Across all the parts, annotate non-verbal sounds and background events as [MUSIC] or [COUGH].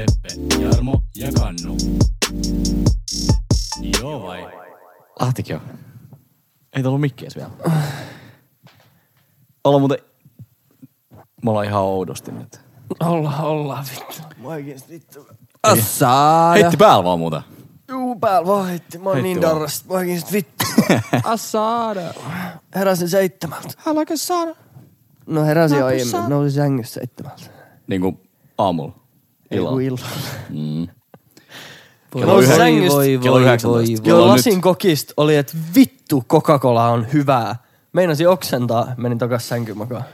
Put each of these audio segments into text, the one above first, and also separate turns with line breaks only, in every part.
Veppe, Jarmo ja Kannu. Joo vai? Lähtikö jo? Ei tullut mikkiä vielä. Ollaan muuten... Me ollaan ihan oudosti nyt.
Olla, olla, vittu. Mä oikeesti vittu. Assaada.
Heitti päällä vaan muuta.
Juu, päällä vaan heitti. Mä oon
Heitti
niin
vaan.
darrast. Mä oikeesti vittu. [LAUGHS]
Assaada.
Heräsin seitsemältä.
Haluatko saada?
No heräsin jo aiemmin. Nousin sängystä seitsemältä.
Niinku aamulla.
Ei
Illalla.
kun illalla.
Mm.
Kello
Kello,
yhdeksän-
yhdeksän,
voi,
kello 19.
Joo, lasin
nyt-
kokista oli, että vittu Coca-Cola on hyvää. Meinasin oksentaa, menin takas sänkyyn makaan.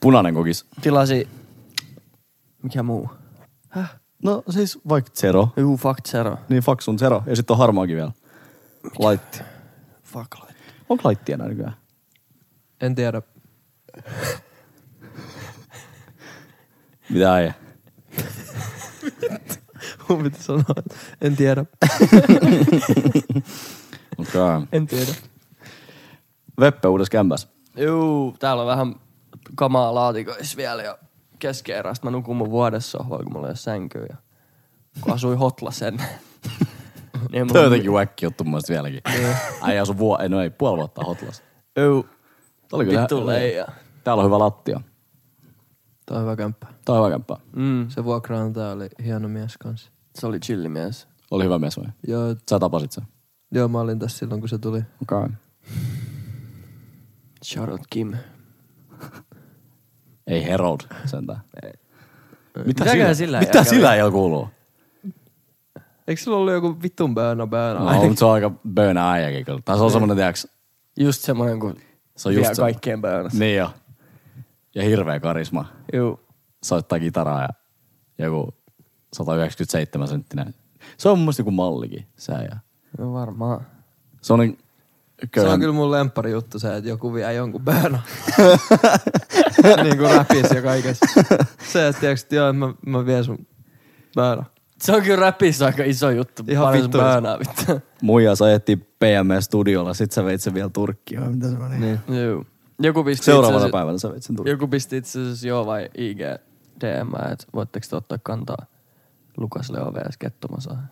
Punainen kokis.
Tilasi... Mikä muu?
No siis vaikka zero.
Juu, fuck zero.
Niin faksun zero. Ja sitten on harmaakin vielä. Laitti.
Fuck light.
Onko laittia enää nykyään?
En tiedä.
Mitä ei? [LAUGHS]
Mun piti sanoa, että en tiedä. [LAUGHS]
Okay.
En tiedä.
Veppe uudessa kämpäs.
Juu, täällä on vähän kamaa laatikoissa vielä ja keskeeräistä. Mä nukun mun vuodessa sohvalla, kun mulla ei ole sänkyä. Ja kun asuin Hotlasen. [LAUGHS] niin
Toi on jotenkin wack juttu mun mielestä vieläkin. Ai asu vuo... Ei, no ei, puoli vuotta hotlas.
Juu,
Tää oli kyllä...
vittu leija.
Täällä on hyvä lattia.
On hyvä kämppä.
On hyvä kämppä.
Mm,
Se vuokraantaja oli hieno mies kanssa.
se oli chillimies.
Oli hyvä mies vai?
Joo,
Sä tapasit sen.
joo, mä olin tässä silloin, kun se tuli.
Okei. Okay.
Shout out Kim. [LAUGHS]
Ei Herald sentään. Mitä
Mitäköhän
sillä,
sillä
mitä sillä ei kuuluu?
Eikö sillä ollut joku vittun böönä böönä?
No, mutta se on aika böönä äijäkin kyllä. Tai se on semmonen, tiiäks,
Just semmonen, kun
se on
vie
just se.
kaikkeen pöydässä.
Niin jo. Ja hirveä karisma.
Juu.
Soittaa kitaraa ja joku 197 senttinen. Se on mun mielestä joku mallikin, se äijä.
No varmaan.
Se on niin
Se
köyhän.
on kyllä mun lemppari juttu se, että joku vie jonkun böönä. [LAUGHS] niin kuin räpissä ja kaikessa. Se, että tiiäks, että joo, että mä, mä vien sun böönä.
Se on kyllä räpissä aika iso juttu.
Ihan
Paljon
vittu.
böönää, vittu.
Muija ajettiin PMS-studiolla, sit sä veit sen vielä Turkkiin. vai Mitä se meni?
Niin.
Juu. Joku pisti
Seuraavana
itse asiassa-
päivänä sä veit sen Turkkiin.
Joku pisti itse asiassa joo vai IG DM, että voitteko te ottaa kantaa Lukas Leo vs. Kettomasaa.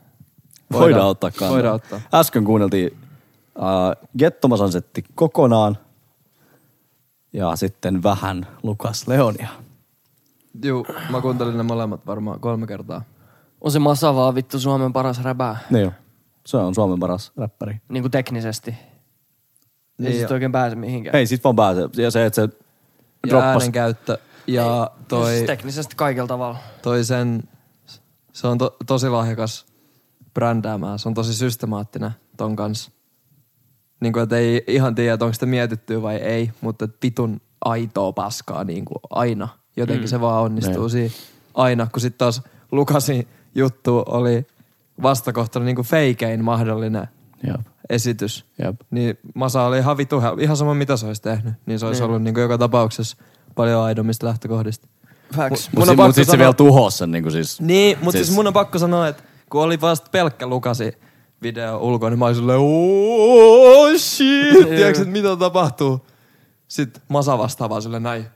Voidaan, ottaa kantaa.
Voidaan ottaa.
Äsken kuunneltiin uh, Gettomasan setti kokonaan. Ja sitten vähän Lukas Leonia.
Juu, mä kuuntelin ne molemmat varmaan kolme kertaa.
On se Masa vaan vittu Suomen paras räbää.
Niin jo. Se on Suomen paras räppäri.
Niin kuin teknisesti. Niin
Niin
ei sit oikein pääse mihinkään.
Ei sit vaan pääse. Ja se, että se
Ja
droppas.
äänenkäyttö. Ja toi,
Siis teknisesti kaikella tavalla.
toi sen, se on to, tosi lahjakas brändäämään. Se on tosi systemaattinen ton kanssa. Niin kuin, että ei ihan tiedä, että onko sitä mietittyä vai ei, mutta että pitun aitoa paskaa niin kuin aina. Jotenkin mm. se vaan onnistuu
Niin.
siinä aina. Kun sitten taas Lukasin juttu oli vastakohtana niin kuin feikein mahdollinen
Jep.
esitys.
Jep.
Niin Masa oli ihan vitu, ihan sama mitä se olisi tehnyt. Niin se olisi
Niin.
ollut niin kuin joka tapauksessa paljon aidommista lähtökohdista.
Facts.
Mun
Mut,
on
si-
pakko
mut sit se
sanoa-
vielä tuhos sen niinku siis.
Niin, mutta siis,
Siis-
mun on pakko sanoa, että kun oli vasta pelkkä Lukasi video ulkoa, niin mä olin silleen, oh shit, tiedätkö, että mitä tapahtuu? Sitten Masa vastaa vaan silleen näin.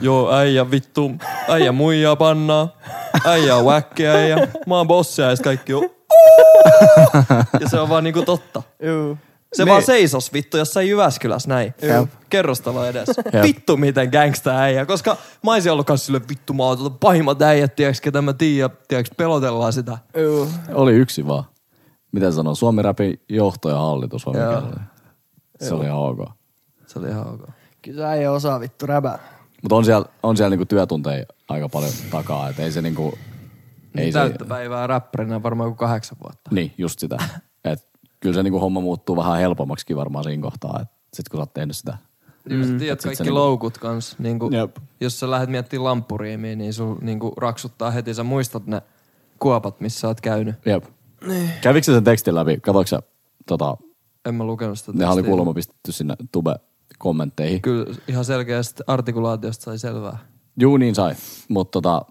Joo, äijä vittu, äijä muijaa pannaa, äijä on äijä, mä oon bossia ja kaikki on ja se on vaan niinku totta.
Juu.
Se
Niin.
vaan seisos vittu jossain Jyväskylässä näin.
Jep.
Kerrostalo edessä.
Jep.
Vittu miten gangsta äijä. Koska mä olisin ollut kans silleen vittu mä oon tota pahimmat äijät, tiiäks, ketä mä tiedän, tiiäks, pelotellaan sitä.
Juu.
Oli yksi vaan. Miten sanoo? Suomi Rapin johto ja hallitus vai mikä oli? Se oli ihan ok.
Se oli ihan ok.
Kyllä ei osaa vittu räbää.
Mutta on siellä, on siellä niinku työtunteja aika paljon takaa, et ei se niinku... Ei
Niin
se,
täyttä päivää räppärinä varmaan kuin kahdeksan vuotta.
niin, just sitä. [LAUGHS] Et kyllä se niinku homma muuttuu vähän helpommaksikin varmaan siinä kohtaa, että sit kun sä oot tehnyt sitä.
Mm. Sä tiedät kaikki
se niinku-
loukut kans. Niinku,
Jep.
jos sä lähdet miettimään lamppuriimiä, niin sul niinku raksuttaa heti. Sä muistat ne kuopat, missä oot käynyt.
Jep. Niin. Kävikö sä sen tekstin läpi? Katoiko sä, tota,
En mä lukenut sitä
nehän oli kuulemma pistetty sinne tube-kommentteihin.
Kyllä ihan selkeästi artikulaatiosta sai selvää.
Juu, niin sai. Mutta tota,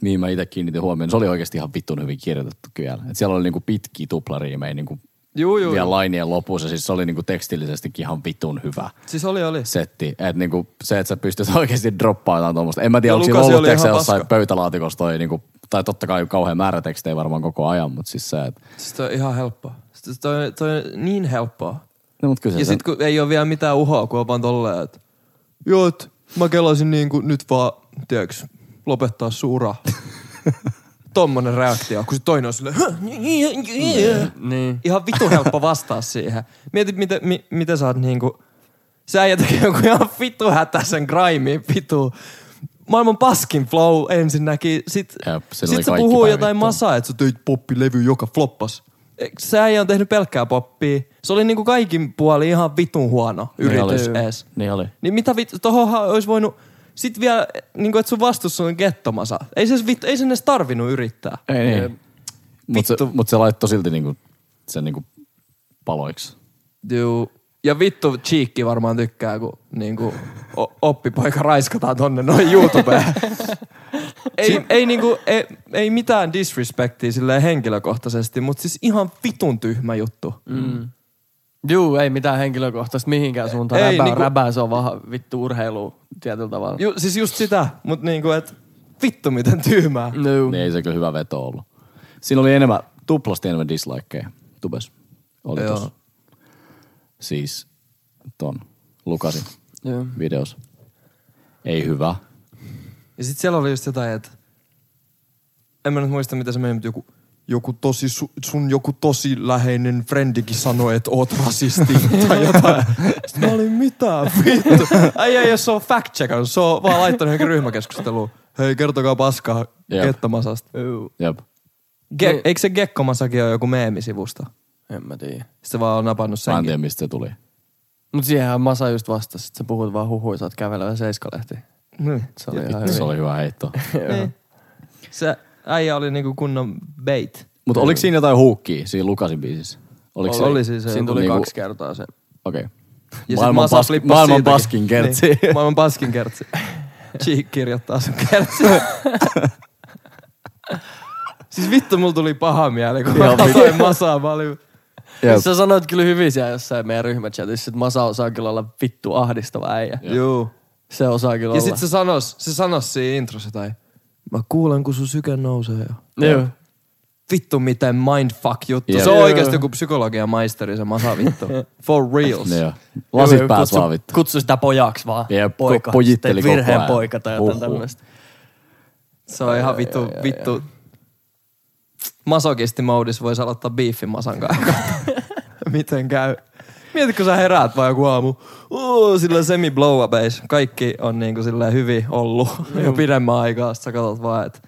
mihin mä itse kiinnitin huomioon, se oli oikeasti ihan vittun hyvin kirjoitettu kyllä. Et siellä oli niinku pitkiä tuplariimejä niinku
Juu, juu.
vielä lainien lopussa. Siis se oli niinku tekstillisestikin ihan vittun hyvä
Siis oli, oli.
setti. Et niinku se, että sä pystyt [LAUGHS] oikeasti droppaamaan tuommoista. En mä tiedä,
Ja
onko siinä ollut
ihan
jossain
paska.
pöytälaatikossa toi niinku, tai totta kai kauhean määrä tekstejä varmaan koko ajan, mutta siis se, että...
Siis toi on ihan helppoa. Siis toi, toi on niin helppoa.
No, mutta kyllä
Ja sit kun ei ole vielä mitään uhoa, kun on vaan tolleen, että joo, et mä kelasin niin kuin nyt vaan, tiedätkö, lopettaa sun ura. [LAUGHS] Tommonen reaktio, kun se toinen on silleen, "Hä,
Niin.
ihan vitu helppo vastaa siihen. Mietit, miten, mi, miten sä oot niinku, sä äijä tekee jonkun ihan vitu hätäisen grimiin vitu. Maailman paskin flow ensinnäkin. Sit,
Jep, oli
sit se puhuu jotain masaa, että sä teit poppilevy, joka floppas. Se äijä on tehnyt pelkkää poppia. Se oli niinku kaikin puoli ihan vitun huono yritys
oli.
ees.
Niin oli.
Niin mitä vittu, tohonhan olisi voinut, sit vielä, niinku että sun vastuussa on gettomasa. Ei se, vittu, ei sen edes tarvinnut yrittää.
Ei niin. Mutta se, mut se laittoi silti niinku, sen niinku paloiksi.
Juu. Ja vittu Cheekki varmaan tykkää, kun niinku o- oppipoika raiskataan tonne noin YouTubeen. [LAUGHS] ei, ei, niinku, ei, ei mitään disrespectia silleen henkilökohtaisesti, mutta siis ihan vitun tyhmä juttu.
Mm. Juu, ei mitään henkilökohtaista mihinkään suuntaan.
Ei,
räbää,
niinku-
niinku... räbää, se on vaan vittu urheilu tietyllä tavalla.
Ju, siis just sitä, mutta niinku, et vittu miten tyhmää.
No.
Niin ei se kyllä hyvä veto ollut. Siinä oli enemmän, tuplasti enemmän dislikeja tubes. Oli
Joo.
tossa. Siis ton Lukasin
Joo.
videos. Ei hyvä.
Ja sit siellä oli just jotain, että en mä nyt muista mitä se meni, mutta joku, joku tosi, su, sun joku tosi läheinen frendikin sanoi, että oot rasisti [LAUGHS] tai jotain. Sitten mä olin mitä vittu. Ei, ei, jos se on fact checkannut, se on vaan laittanut johonkin ryhmäkeskusteluun. Hei, kertokaa paskaa
Jep.
Kettomasasta.
Jep.
Ge-
Niin.
eikö se Gekkomasakin ole joku meemisivusta?
En mä tiedä.
Sitten vaan on napannut
Mä en
senkin.
tiedä mistä se tuli.
Mut siihenhän Masa just vastasi, että sä puhut vaan huhuja, sä oot kävelevä seiskalehti.
Niin.
Se oli
Ja
ihan
se oli hyvä heitto. [LAUGHS]
Niin. Se äijä oli niinku kunnon bait.
Mutta oliko siinä jotain huukkia siinä Lukasin biisissä? Oliko se?
Oli siis se
Siinä tuli
niinku-
kaksi kertaa se.
Okei.
Ja sit
Maailman, pas,
flippasi
maailman paskin kertsi.
Niin, maailman paskin kertsi. Cheek kirjoittaa sun kertsi. siis vittu, mulla tuli paha mieli, kun mä katsoin Masaa. Mä olin...
Jep.
Sä sanoit kyllä hyvin siellä jossain meidän ryhmächatissa, että Masa osaa kyllä olla vittu ahdistava äijä.
Juu.
Se osaa kyllä
Ja
olla.
sit se sanos, se sanos siinä introssa tai mä kuulen, kun sun syke nousee jo.
Joo.
Vittu miten mindfuck juttu.
Jep.
Se on oikeasti joku psykologian maisteri se Masa vittu. [LAUGHS] For reals.
Joo. Lasit
Joo,
pääs
kutsu,
vaan vittu.
Kutsu sitä pojaksi vaan.
Jep,
poika.
pojitteli
Sitten virheen
koko ajan.
poika tai jotain tämmöistä.
Se on ihan vittu, vittu. Masokisti moodis voisi aloittaa biiffin Masan kanssa. [LAUGHS] Miten käy? Mietitkö sä heräät vaan joku aamu, uh, sillä semi blow up Kaikki on niinku silleen hyvin ollut jo pidemmän aikaa. Sitten sä katsot vaan, että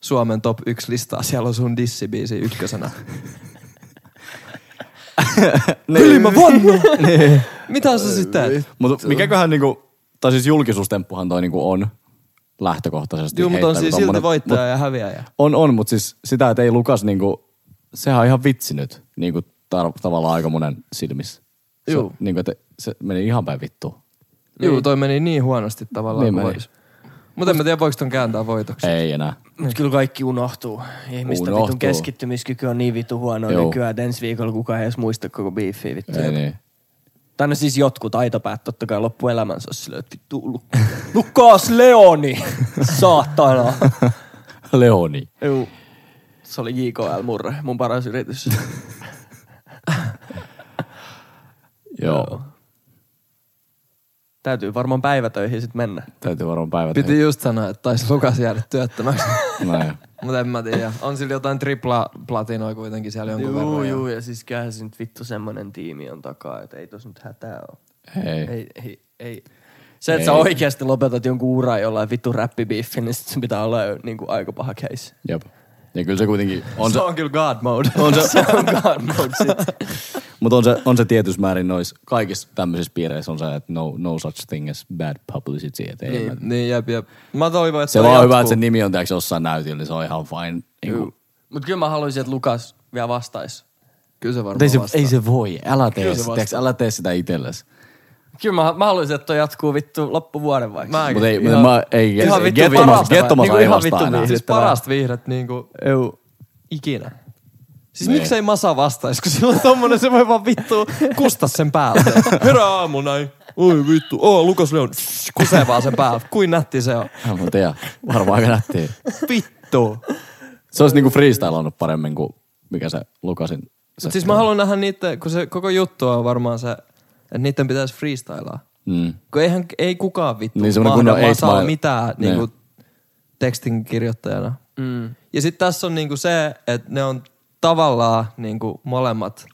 Suomen top 1 listaa, siellä on sun dissibiisi ykkösenä. Yli mä vannu! Mitä sä sitten teet?
Mutta mikäköhän niinku, tai siis julkisuustemppuhan toi niinku on lähtökohtaisesti.
Joo, mutta on siis silti voittaja ja häviäjä.
On, on, mutta siis sitä, että ei Lukas niinku, sehän on ihan vitsi nyt, niinku tar- tavallaan aika monen silmissä. Se,
Juu.
niinku, että se meni ihan päin vittuun.
Joo, toi meni niin huonosti tavallaan
Niin
kuin. Mutta en mä tiedä, voiko ton kääntää voitoksi.
Ei enää.
Mut kyllä kaikki unohtuu. Ihmistä
Unohtuu.
vitun keskittymiskyky on niin vittu huono
Joo.
nykyään, että ensi viikolla kukaan ei edes muista koko biiffiä vittu.
Ei niin.
Tänne siis jotkut aitopäät totta kai loppuelämänsä on silleen, että vittu Lu- [LAUGHS] Lukas Leoni, [LAUGHS] saatana.
Leoni.
Juu. Se oli JKL Murre, mun paras yritys. [LAUGHS]
Joo.
Täytyy varmaan päivätöihin sit mennä.
Täytyy varmaan päivät.
Piti just sanoa, että taisi Lukas jäädä työttömäksi. [LAUGHS]
Näin.
Mutta en mä tiedä. On sillä jotain tripla platinoa kuitenkin siellä jonkun
Juu,
verran.
juu, ja siis kyllähän se nyt vittu semmonen tiimi on takaa, että ei tos nyt hätää oo.
Ei.
Ei, ei, ei. Se, että sä
Ei.
oikeasti lopetat jonkun uran jollain vittu räppibiffin, niin sit sun pitää olla jo niinku aika paha case.
Jep. Ja kyllä se kuitenkin on se,
se on kyllä God mode.
on se, [LAUGHS]
Se on god mode sit.
mutta on se, on se tietyssä määrin noissa kaikissa tämmöisissä piireissä on se, että no, no such thing as bad publicity. Et ei
niin,
mä-
niin jep, jep. Mä toivon, että
se
toi
vaan on hyvä, että sen nimi on tiiäks, jossain näytillä, niin se on ihan fine. Niin kuin,
Mut kyllä mä haluaisin, että Lukas vielä vastaisi.
Kyllä se
Mutta
varmaan
ei se,
vastaa.
ei se voi. Älä tee,
se
sitä, älä tee sitä itsellesi.
Kyllä mä, mä haluaisin, että toi jatkuu vittu loppuvuoden vaikka.
Mäkin.
Mutta ei,
Ihan-
mä, ei,
ihan vittu
Gettomas,
viihdyttävää.
Gettomas
Niinku
ei
ihan vittu
enää.
Siis parasta viihdet niinku
Eu.
ikinä. Siis
Niin.
miksei Masa vastaisi, kun sillä on tommonen, se voi vaan vittu kustaa sen päälle. [LAUGHS] Herää aamu näin. Oi vittu, oo Lukas Leon. Kusee vaan sen päälle. Kuin nätti se on.
Ja, Mä tiedän, varmaan aika nättiä.
Vittu.
Se olisi niinku freestylannut paremmin kuin mikä se Lukasin.
Mut siis mä haluan nähdä niitä, kun se koko juttu on varmaan se, että niiden pitäisi freestylaa.
Mm.
Kun eihän, ei kukaan vittu
Niin,
mahda
eight
Masaa
mile-
mitään
Niin.
niinku, tekstin kirjoittajana.
Mm.
Ja sitten tässä on niinku se, että ne on tavallaan niinku molemmat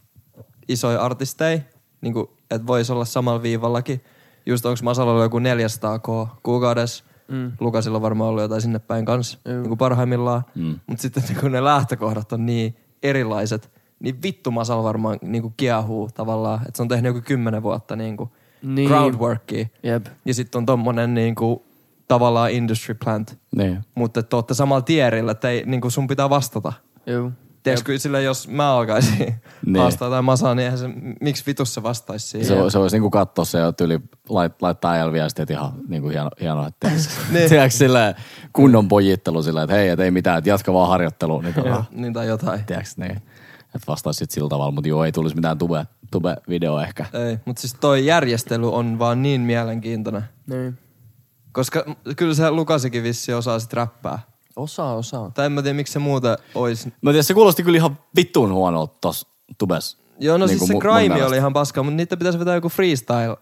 isoja artisteja, niinku, että voisi olla samalla viivallakin. Just onko Masalla ollut joku 400k kuukaudessa, mm. Lukasilla on varmaan ollut jotain sinne päin kanssa, niinku parhaimmillaan.
Mm.
Mutta sitten kun ne lähtökohdat on niin erilaiset, niin vittu Masalla varmaan niinku kiehuu tavallaan, että se on tehnyt joku kymmenen vuotta niinku
Niin.
groundworkia.
Jep.
Ja sitten on tommonen niinku, tavallaan industry plant.
Niin.
Mutta että olette samalla tierillä, että ei, niinku sun pitää vastata.
Juu.
Tiedätkö, sillä jos mä alkaisin
Niin.
haastaa tai masaa, niin eihän se, miksi vitussa vastaisi siihen?
Se, se voisi niinku katsoa se ja tyyli lait, laittaa äijällä viestiä, että ihan niinku hieno, hieno että [LAUGHS]
Niin.
Tiedätkö silleen kunnon pojittelu silleen, että hei, et ei mitään, että jatka vaan harjoittelua. Niin,
Joo, niin tai jotain.
tiedätkö, niin. Että vastaisi sit sillä tavalla, mutta joo, ei tulisi mitään tube, tube-video ehkä.
Ei, mutta siis toi järjestely on vaan niin mielenkiintoinen.
Niin.
Koska kyllä se Lukasikin vissi osaa sit räppää.
Osaa, osaa.
Tai en mä tiedä, miksi se muuten ois.
Mä tiedän, se kuulosti kyllä ihan vittuun huonolta tossa tubes.
Joo, no
Niinku
siis se grime oli ihan paskaa, mutta niitä pitäisi vetää joku freestyle.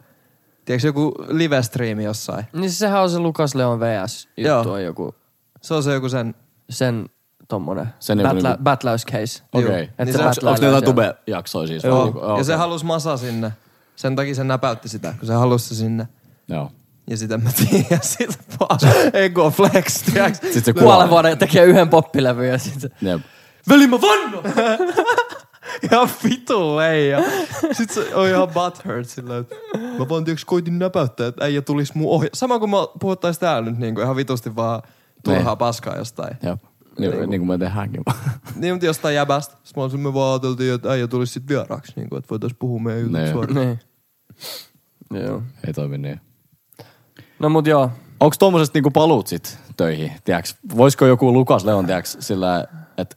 Tiedätkö, joku live-striimi jossain.
Niin sehän on se Lukas Leon VS juttu
Joo.
on joku
Se on se joku sen...
sen tommonen
Sen joku
batla,
niinku-
battlaus case.
Okei. Okay.
Että
Niin
se
se-
battlailee
Onko ne jotain
siellä.
tube-jaksoja siis?
Joo.
vai
Ja
niinku-
se
okei.
halusi masa sinne. Sen takia se näpäytti sitä, kun se halusi se sinne.
Joo.
Ja sitä mä tiedän, [LAUGHS] sit vaan ego flex, tiiäks?
Sitten se kuolee.
vuoden tekee yhden poppilevyn ja sitten
Jep.
Veli mä vanno! [LAUGHS] ihan vitu leija. Sitten se on ihan butthurt sillä, että mä vaan tiiäks koitin näpäyttää, että äijä tulis mun ohja. Sama kuin mä puhuttais täällä nyt niin kuin ihan vitusti vaan turhaa
Niin.
paskaa jostain.
Jep. Niin, niin kuin me tehdäänkin vaan.
Niin, mutta jostain jäbästä. Sitten mä, olisin, me vaan ajateltiin, että äijä tulisi sit vieraaksi, niin kuin, että voitais puhua meidän jutut
Niin.
suoraan.
Niin. Joo.
Ei toimi niin.
No mut joo.
Onko tuommoisesta niinku paluut sit töihin? Tiedäks, voisiko joku Lukas Leon, tiedäks, sillä, että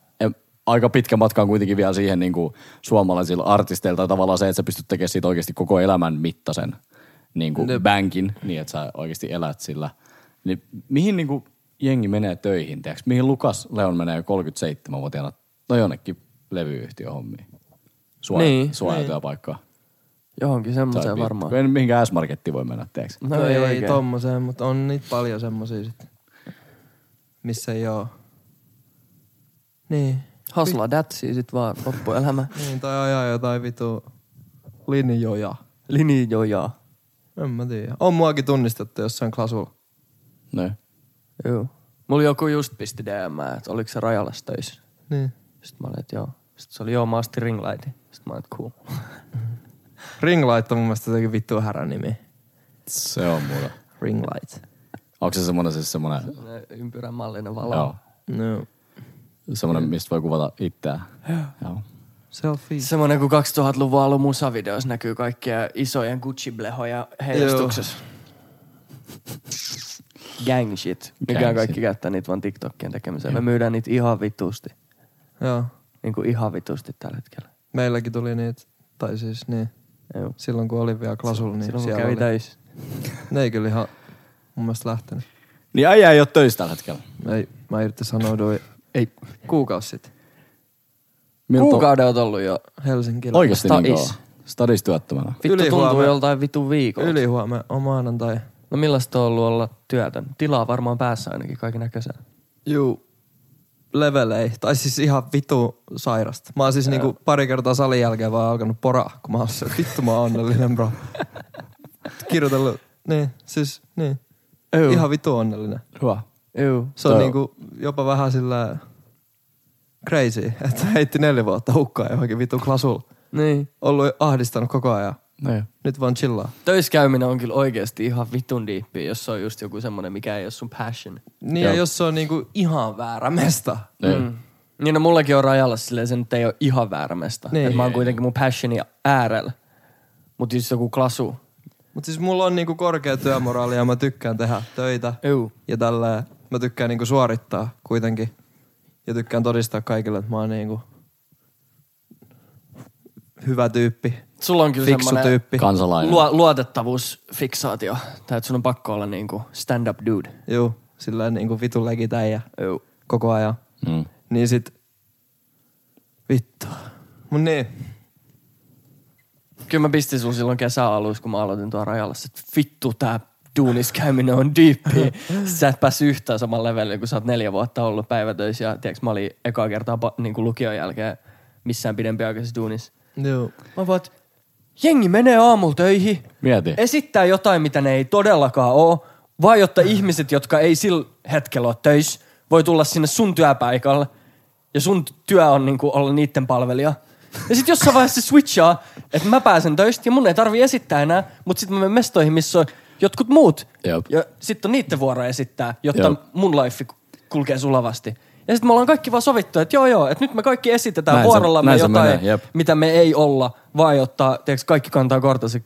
aika pitkä matka on kuitenkin vielä siihen niinku suomalaisilla artisteilla, tai tavallaan se, että sä pystyt tekemään siitä oikeasti koko elämän mittaisen niinku
Jep.
bankin, niin että sä oikeasti elät sillä. Niin mihin niinku jengi menee töihin, tiedäks? Mihin Lukas Leon menee 37-vuotiaana? No jonnekin levyyhtiö hommiin. Suoja,
Niin,
suojatyöpaikkaa.
Johonkin
Tai
semmoiseen varmaan.
En mihinkään S-markettiin voi mennä, tiedäks?
No,
No,
ei,
ei, tommoseen, mutta on niitä paljon semmosia sit. Missä ei oo. Niin.
Hasla datsia sit vaan loppuelämä. [LAUGHS]
Niin, tai ajaa jotain vitu linjoja.
Linjojaa.
En mä tiedä. On muakin tunnistettu jossain klasulla.
No.
Joo. Mulla joku just pisti DM, että oliko se Rajalas töissä.
Niin.
Sitten mä olin, että joo. Sitten se oli joo, mä ostin ringlightin. Sitten mä olin, että cool. [LAUGHS]
Ringlight on mun mielestä jotenkin vittu härä nimi.
Se on muuta.
Ringlight.
Onko se semmoinen siis semmoinen,
Semmoinen Ympyrän mallinen valo.
joo,
No.
semmoinen, mistä voi kuvata itseään. Joo.
Selfie.
Semmoinen kuin 2000-luvun alun musavideoissa näkyy kaikkia isojen Gucci-blehoja heijastuksessa. [LAUGHS] Gang shit. Mikä
Gang
kaikki
shit.
käyttää niitä vaan TikTokien tekemiseen. Me myydään niitä ihan vitusti.
Joo.
Niin kuin ihan vitusti tällä hetkellä.
Meilläkin tuli niitä, tai siis niin,
Joo.
silloin kun oli vielä klasulla, niin
Silloin kun
siellä
kävi
oli.
töissä.
Ne ei kyllä ihan mun mielestä lähtenyt.
Niin äijä ei ole töissä tällä hetkellä.
Ei, mä irtisanouduin
Ei.
kuukausi sitten
Miltä-
Kuukauden on ollut jo.
Helsinkillä.
Oikeasti niin
Stadis.
kauan. Stadis työttömänä.
Vittu
Ylihuomenna.
tuntuu joltain vitun viikolta.
Ylihuomenna on maanantai.
No millaista on ollut olla työtön? Tilaa varmaan päässä ainakin kaiken näköisen.
Juu, levelei. Tai siis ihan vitu sairasta. Mä oon siis niinku pari kertaa salin jälkeen vaan alkanut poraa, kun mä oon se, vittu mä oon onnellinen bro. Kirjoitellut, niin, siis, niin.
Juu.
Ihan vitu onnellinen.
Hyvä.
Joo.
Se on
Toi-
niinku jopa vähän sillä crazy, että heitti neljä vuotta hukkaan johonkin vitu klasulla.
Niin.
Ollut ahdistanut koko ajan.
No joo.
Nyt vaan chillaa.
Töissä käyminen on kyllä oikeasti ihan vitun diippiä, jos se on just joku semmonen, mikä ei ole sun passion.
Niin
Joo.
ja jos se on niinku ihan väärä mesta,
Niin.
Mm. Niin no mullakin on rajalla silleen, se nyt ei ole ihan väärä mesta.
Niin.
Niin. mä oon kuitenkin mun passioni äärellä. Mutta jos joku klasu.
Mutta siis mulla on niinku korkea työmoraali ja mä tykkään tehdä töitä.
Juu.
Ja tällä mä tykkään niinku suorittaa kuitenkin. Ja tykkään todistaa kaikille, että mä oon niinku hyvä tyyppi.
Sulla on kyllä
Fiksu
semmonen
tyyppi.
Kansalainen.
luo, luotettavuusfiksaatio. Tai että sun on pakko olla niinku stand-up dude.
Juu, sillä niinku vitun legitä ja
Juu.
koko ajan.
Mm.
Niin sit, vittu. Mut niin,
Kyllä mä pistin sun silloin kesäalussa, kun mä aloitin tuon rajalla, että vittu tää duunis käyminen on diippi. sä et päässyt yhtään saman levelille, kun sä oot neljä vuotta ollut päivätöissä ja tiiäks, mä olin ekaa kertaa niin kuin lukion jälkeen missään pidempiaikaisessa duunissa.
juu.
Mä vaan, että jengi menee aamulla töihin,
Mieti.
esittää jotain, mitä ne ei todellakaan oo, vai jotta ihmiset, jotka ei sillä hetkellä ole töissä, voi tulla sinne sun työpaikalle ja sun työ on niinku olla niiden palvelija. Ja sitten jossain vaiheessa se switchaa, että mä pääsen töistä ja mun ei tarvi esittää enää, mutta sitten mä menen mestoihin, missä on jotkut muut.
Jop.
Ja sitten on niiden vuoro esittää, jotta
Jop.
mun life kulkee sulavasti. Ja sitten me ollaan kaikki vaan sovittu, että joo joo, että nyt me kaikki esitetään
Näin
vuorollamme
se
jotain,
menee, jep.
mitä me ei olla, vaan jotta tiiäks, kaikki kantaa ja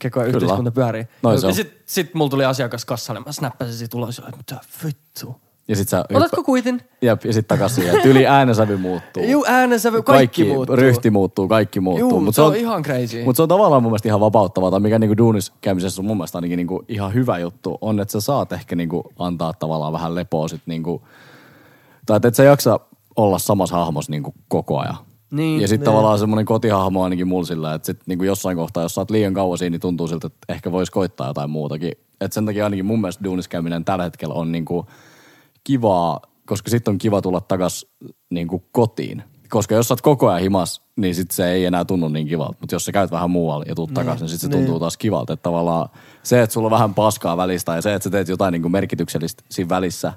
Kyllä.
yhteiskunta pyörii.
Noin se
ja
on.
sit, sit mulla tuli asiakas kassalle, mä snappasin siitä ulos ja olin, mitä vittu.
Ja sit sä
Otatko kuitin?
Jep, ja sit takas siihen. Tyli äänensävy muuttuu.
Juu, äänensävy, kaikki, muuttuu.
Ryhti muuttuu, kaikki muuttuu.
Juu,
Mut
se on ihan crazy.
Mutta se on tavallaan mun mielestä ihan vapauttavaa, tai mikä niinku duunis käymisessä on mun mielestä ainakin niinku ihan hyvä juttu, on, että sä saat ehkä niinku antaa tavallaan vähän lepoa sit niinku, tai että et sä jaksa olla samassa hahmossa niinku koko ajan.
Niin,
ja sitten tavallaan semmoinen kotihahmo ainakin mulla sillä, että sit niinku jossain kohtaa, jos sä oot liian kauan siinä, niin tuntuu siltä, että ehkä vois koittaa jotain muutakin. Et sen takia ainakin mun mielestä duunis käyminen tällä hetkellä on niinku kivaa, koska sitten on kiva tulla takas niinku kotiin. Koska jos sä oot koko ajan himas, niin sit se ei enää tunnu niin kivalta. Mutta jos sä käyt vähän muualla ja tuut takaisin, niin sit se tuntuu taas kivalta. Että tavallaan se, että sulla on vähän paskaa välistä ja se, että sä teet jotain niinku merkityksellistä siinä välissä,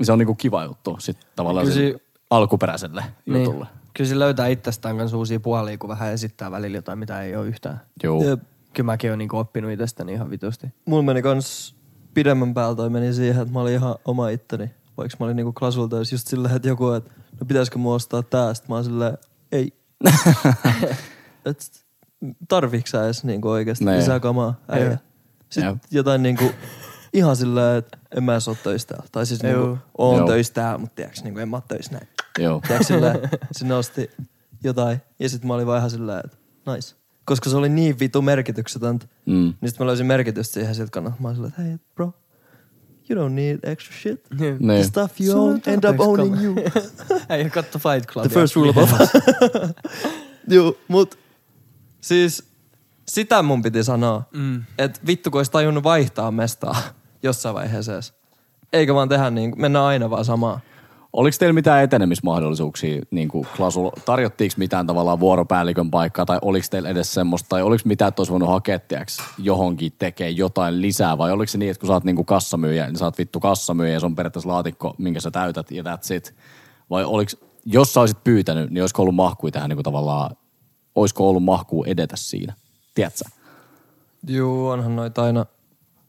niin se on niinku kiva juttu sitten tavallaan
Kyllä si-
alkuperäiselle jutulle.
Niin. Kyllä se löytää itsestään kanssa uusia puolia, kun vähän esittää välillä jotain, mitä ei ole yhtään.
Joo.
Jep.
Kyllä mäkin oon niinku oppinut itsestäni ihan vitusti.
Mulla meni kans pidemmän päältä toi meni siihen, että mä olin ihan oma itteni. Vaikka mä olin niinku klasulta, jos just silleen, että joku, että no pitäisikö mua ostaa tää, sit mä oon silleen, ei. [LAUGHS] Et tarviiks sä edes niinku oikeesti
Nee.
lisää kamaa.
Jep.
Sitten
Jep.
jotain niinku, ihan silleen, että en mä edes oo töistä täällä. Tai siis niinku, oon
Joo.
töistä täällä, mutta tiiäks, niinku en mä oo töissä näin.
Joo.
Tiedätkö silleen, [LAUGHS] se nosti jotain ja sitten mä olin vaan ihan silleen, että nice. Koska se oli niin vitu merkityksetöntä.
Mm.
Niin sitten mä löysin merkitystä siihen siltä kannalta. Mä olin silleen, että hey bro, you don't need extra shit. The
Niin.
stuff you own end up owning you. [LAUGHS]
Ei katso Fight Club.
The first rule of [LAUGHS] Juu, mut siis sitä mun piti sanoa,
Mm.
että vittu kun olisi tajunnut vaihtaa mestaa jossain vaiheessa edes. Eikä vaan tehdä niin, mennä aina vaan samaa.
Oliko teillä mitään etenemismahdollisuuksia, niin kuin Klasu, tarjottiinko mitään tavallaan vuoropäällikön paikkaa, tai oliko teillä edes semmoista, tai oliko mitään, että olisi voinut hakea tiiäks, johonkin tekee jotain lisää, vai oliko se niin, että kun sä oot niin kuin kassamyyjä, niin sä oot vittu kassamyyjä, ja se on periaatteessa laatikko, minkä sä täytät, ja that's it. Vai oliko, jos sä olisit pyytänyt, niin olisiko ollut mahkui tähän niin kuin tavallaan, olisiko ollut mahkuu edetä siinä? Tiedätkö?
Juu, onhan noita aina.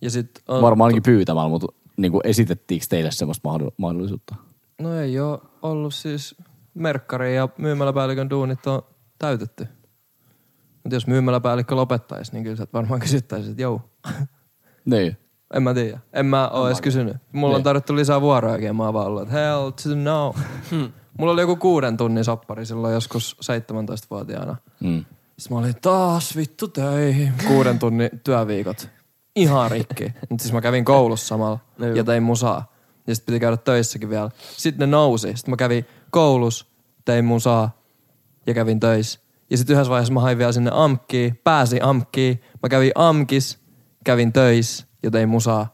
Ja sit on,
Varmaan ainakin pyytämällä, mutta niin kuin esitettiinkö teille semmoista mahdoll- mahdollisuutta?
No ei oo ollut siis merkkari ja myymäläpäällikön duunit on täytetty. Mutta jos myymäläpäällikkö lopettaisi, niin kyllä sä varmaan kysyttäisi, että jou. [LAUGHS]
Niin.
En mä tiedä. En mä oo edes kysynyt. Mulla on
Niin.
tarjottu lisää vuorojakin ja mä oon vaan ollut, että hell to no. Mulla oli joku kuuden tunnin soppari silloin joskus 17-vuotiaana.
Mm.
Sitten mä olin taas vittu töihin. [LAUGHS] Kuuden tunnin työviikot. Ihan rikki. Mutta siis mä kävin koulussa samalla
No
ja tein musaa. Ja sitten piti käydä töissäkin vielä. Sitten ne nousi. Sitten mä kävin koulussa, tein musaa ja kävin töissä. Ja sitten yhdessä vaiheessa mä hain vielä sinne AMKkiin. Pääsin AMKkiin. Mä kävin AMKis, kävin töissä ja tein musaa.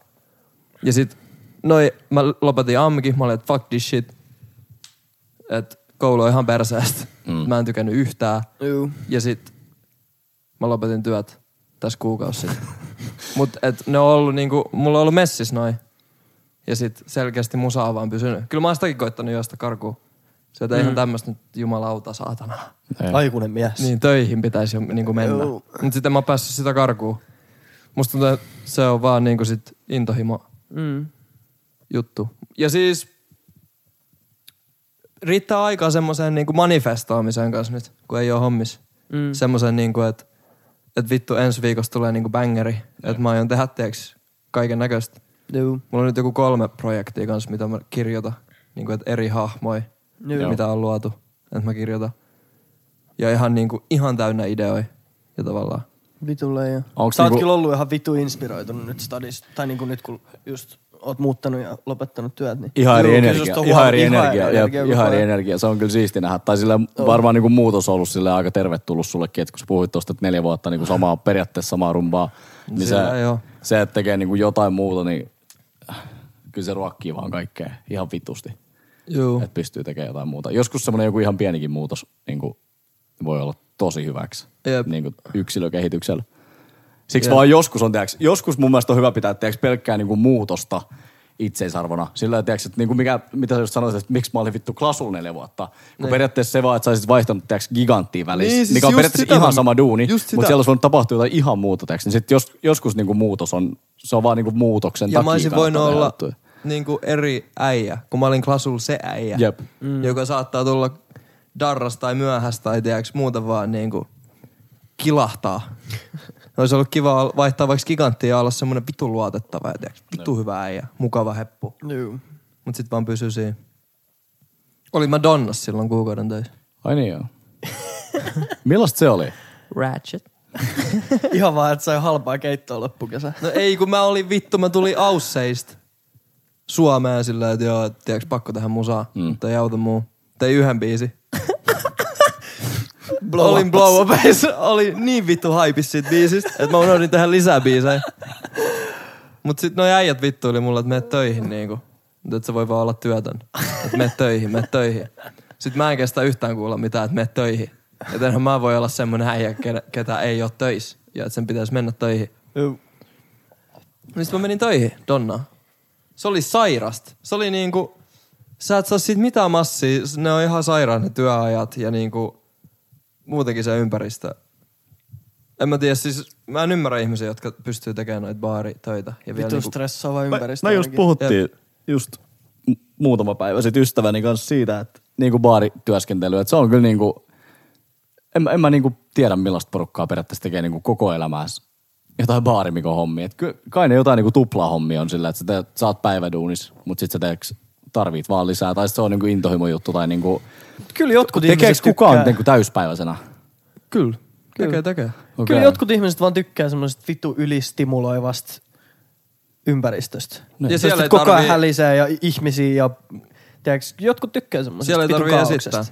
Ja sit noi, mä lopetin AMKin. Mä olin, että fuck this shit. Että koulu on ihan perseestä.
Mm.
Mä en tykännyt yhtään.
Juu.
Ja sit mä lopetin työt tässä kuukausi sitten. [LAUGHS] Mut et ne on ollut niinku, mulla on ollut messis noin. Ja sit selkeästi musa on vaan pysynyt. Kyllä mä oon sitäkin koittanut juosta karkuun. Se, että eihän tämmöstä nyt jumalauta saatana.
Ei.
Aikuinen mies.
Niin töihin pitäisi jo niinku mennä.
Joo.
Mut sitten mä oon päässyt sitä karkuun. Musta tuntuu, että se on vaan niinku sit intohimo
Mm.
juttu. Ja siis riittää aikaa semmoiseen niinku manifestoimiseen kanssa nyt, kun ei ole hommis.
Mm.
Semmoisen niinku, että et vittu ensi viikosta tulee niinku bangeri. Että mä aion tehdä teeksi kaiken näköistä.
Joo.
Mulla on nyt joku kolme projektia kanssa, mitä mä kirjoitan. Niinku, että eri hahmoja,
Joo.
mitä on luotu. Että mä kirjoitan. Ja ihan niinku, ihan täynnä ideoja. Ja tavallaan.
Vitulle ja...
Onks
Sä oot
niinku-
kyllä ollut ihan vitu inspiroitunut nyt stadis, tai niinku nyt kun just oot muuttanut ja lopettanut työt, niin...
Ihan eri energia, ihan eri energia,
energia
ihan eri energia. Se on kyllä siisti nähdä. Tai sillä varmaan niinku muutos on ollut sille aika tervetullut sullekin, että kun sä puhuit tuosta, että neljä vuotta niinku samaa, [LAUGHS] periaatteessa samaa rumbaa, niin se,
joo.
se, että tekee niinku jotain muuta, niin äh, kyllä se ruokkii vaan kaikkea ihan vitusti,
Joo.
että pystyy tekemään jotain muuta. Joskus semmoinen joku ihan pienikin muutos niinku, voi olla tosi hyväksi
Jep.
niinku yksilökehityksellä. Siksi
Jep.
vaan joskus on, tiiäks, joskus mun mielestä on hyvä pitää tiiäks, pelkkää niinku muutosta itseisarvona. Sillä tiiäks, että niinku mikä, mitä sä just sanoit, että miksi mä olin vittu klasulla neljä vuotta. Kun
Niin.
periaatteessa se vaan, että sä olisit vaihtanut tiiäks, giganttiin välissä,
Niin, siis
mikä on periaatteessa
sitä
ihan sama duuni, mutta siellä olisi voinut tapahtua jotain ihan muuta. Tiiäks, niin sit jos, joskus niinku muutos on, se on vaan niinku muutoksen
Ja
takia
mä olisin voinut olla
juttuja.
niinku eri äijä, kun mä olin klasulla se äijä,
Jep.
mm. joka saattaa tulla darras tai myöhässä tai tiedäks muuta vaan niinku kilahtaa. Olisi ollut kiva vaihtaa vaikka giganttia ja olla semmonen vitu luotettava ja vitu hyvä äijä, mukava heppu.
Joo.
Mut sit vaan pysyy siinä. Oli Madonnas silloin kuukauden töissä.
Ai niin joo. Millaista se oli?
Ratchet. [LAUGHS]
Ihan vaan, että sai halpaa keittoa loppukesä.
No ei, kun mä olin vittu, mä tulin Ausseista Suomeen sillä että joo, et tiedäks pakko tehdä musaa, mm. mutta ei auta muu. Tein yhden biisi. Blow olin blow up [LAUGHS] oli niin vittu haipis siitä biisistä, että mä unohdin tehdä lisää biisejä. Mut sit noi äijät vittuili mulle, että meet töihin niinku. Että se voi vaan olla työtön. Että meet töihin, meet töihin. Sitten mä en kestä yhtään kuulla mitään, että meet töihin. Että enhän mä voi olla semmonen äijä, ketä, ei ole töissä. Ja että sen pitäisi mennä töihin.
Joo.
Niin sit mä menin töihin, Donna. Se oli sairasta. Se oli niinku, sä et saa siitä mitään massia, ne on ihan sairaan ne työajat ja niinku muutenkin se ympäristö. En mä tiedä, siis mä en ymmärrä ihmisiä, jotka pystyy tekemään noita baaritöitä. Ja vielä
Vitu
niinku,
stressaava ympäristö.
Me just
ainakin.
puhuttiin just m- muutama päivä sitten ystäväni kanssa siitä, että niinku baarityöskentely, että se on kyllä niinku, en, mä- en mä niinku tiedä millaista porukkaa periaatteessa tekee niinku koko elämäänsä jotain baarimikon hommia. Et kai ne jotain niinku tuplaa hommia on sillä, että sä, teet, sä oot päiväduunis, mutta sit sä teeks, tarvit vaan lisää. Tai se on niinku intohimo juttu tai niinku,
Kyllä jotkut
tekeekö
ihmiset
kukaan
tykkää.
niinku täyspäiväisenä?
Kyllä, tekee,
Kyllä.
tekee.
Okay. Kyllä jotkut ihmiset vaan tykkää semmoisesta vitu ylistimuloivasta ympäristöstä.
Ja
Ja
siellä
koko ajan
tarvii-
hälisee ja ihmisiä ja tiedätkö, jotkut tykkää semmoisesta
Siellä ei tarvii esittää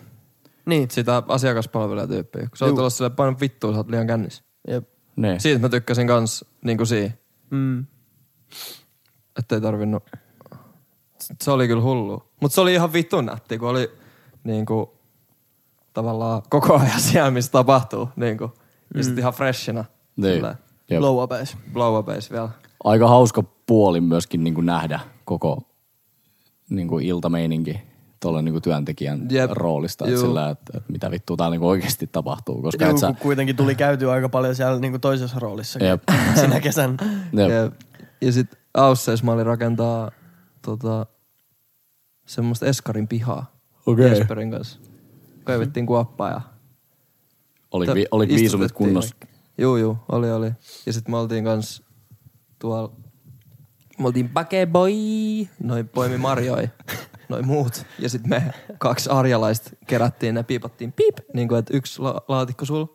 Niin.
sitä asiakaspalvelijatyyppiä. Kun sä oot ollut silleen paljon vittua, sä oot liian kännissä.
Jep.
Niin.
Siitä mä tykkäsin kans niinku siinä.
Mm.
Että ei tarvinnut. Se oli kyllä hullu. Mutta se oli ihan vittu nätti, kun oli niinku tavallaan koko ajan [LAUGHS] siellä, missä tapahtuu. Niinku. Ja sit ihan freshina.
Niin.
Blow upeis.
Blow upeis vielä.
aika hauska puoli myöskin niin kuin nähdä koko niin kuin iltameininki tuolla niin kuin työntekijän
Jep.
roolista, että,
Juu.
sillä, että, että mitä vittua täällä niin kuin oikeasti tapahtuu. Koska
Joo,
et sä,
kuitenkin tuli käyty aika paljon siellä niinku toisessa roolissa [LAUGHS] sinä kesän.
Jep.
Ja, ja sit Ausseis mä olin rakentaa tota, semmoista Eskarin pihaa.
Okei.
Jesperin kanssa. Kaivettiin kuoppaa ja
Oli, vi, oli viisumit kunnossa.
Juu, juu, oli, oli. Ja sitten me oltiin kans tuolla, me oltiin Bakeboy, noin poimi marjoi, [LAUGHS] noin muut. Ja sitten me kaksi arjalaista kerättiin ne piipattiin piip, niin kuin että yksi la- laatikko sul,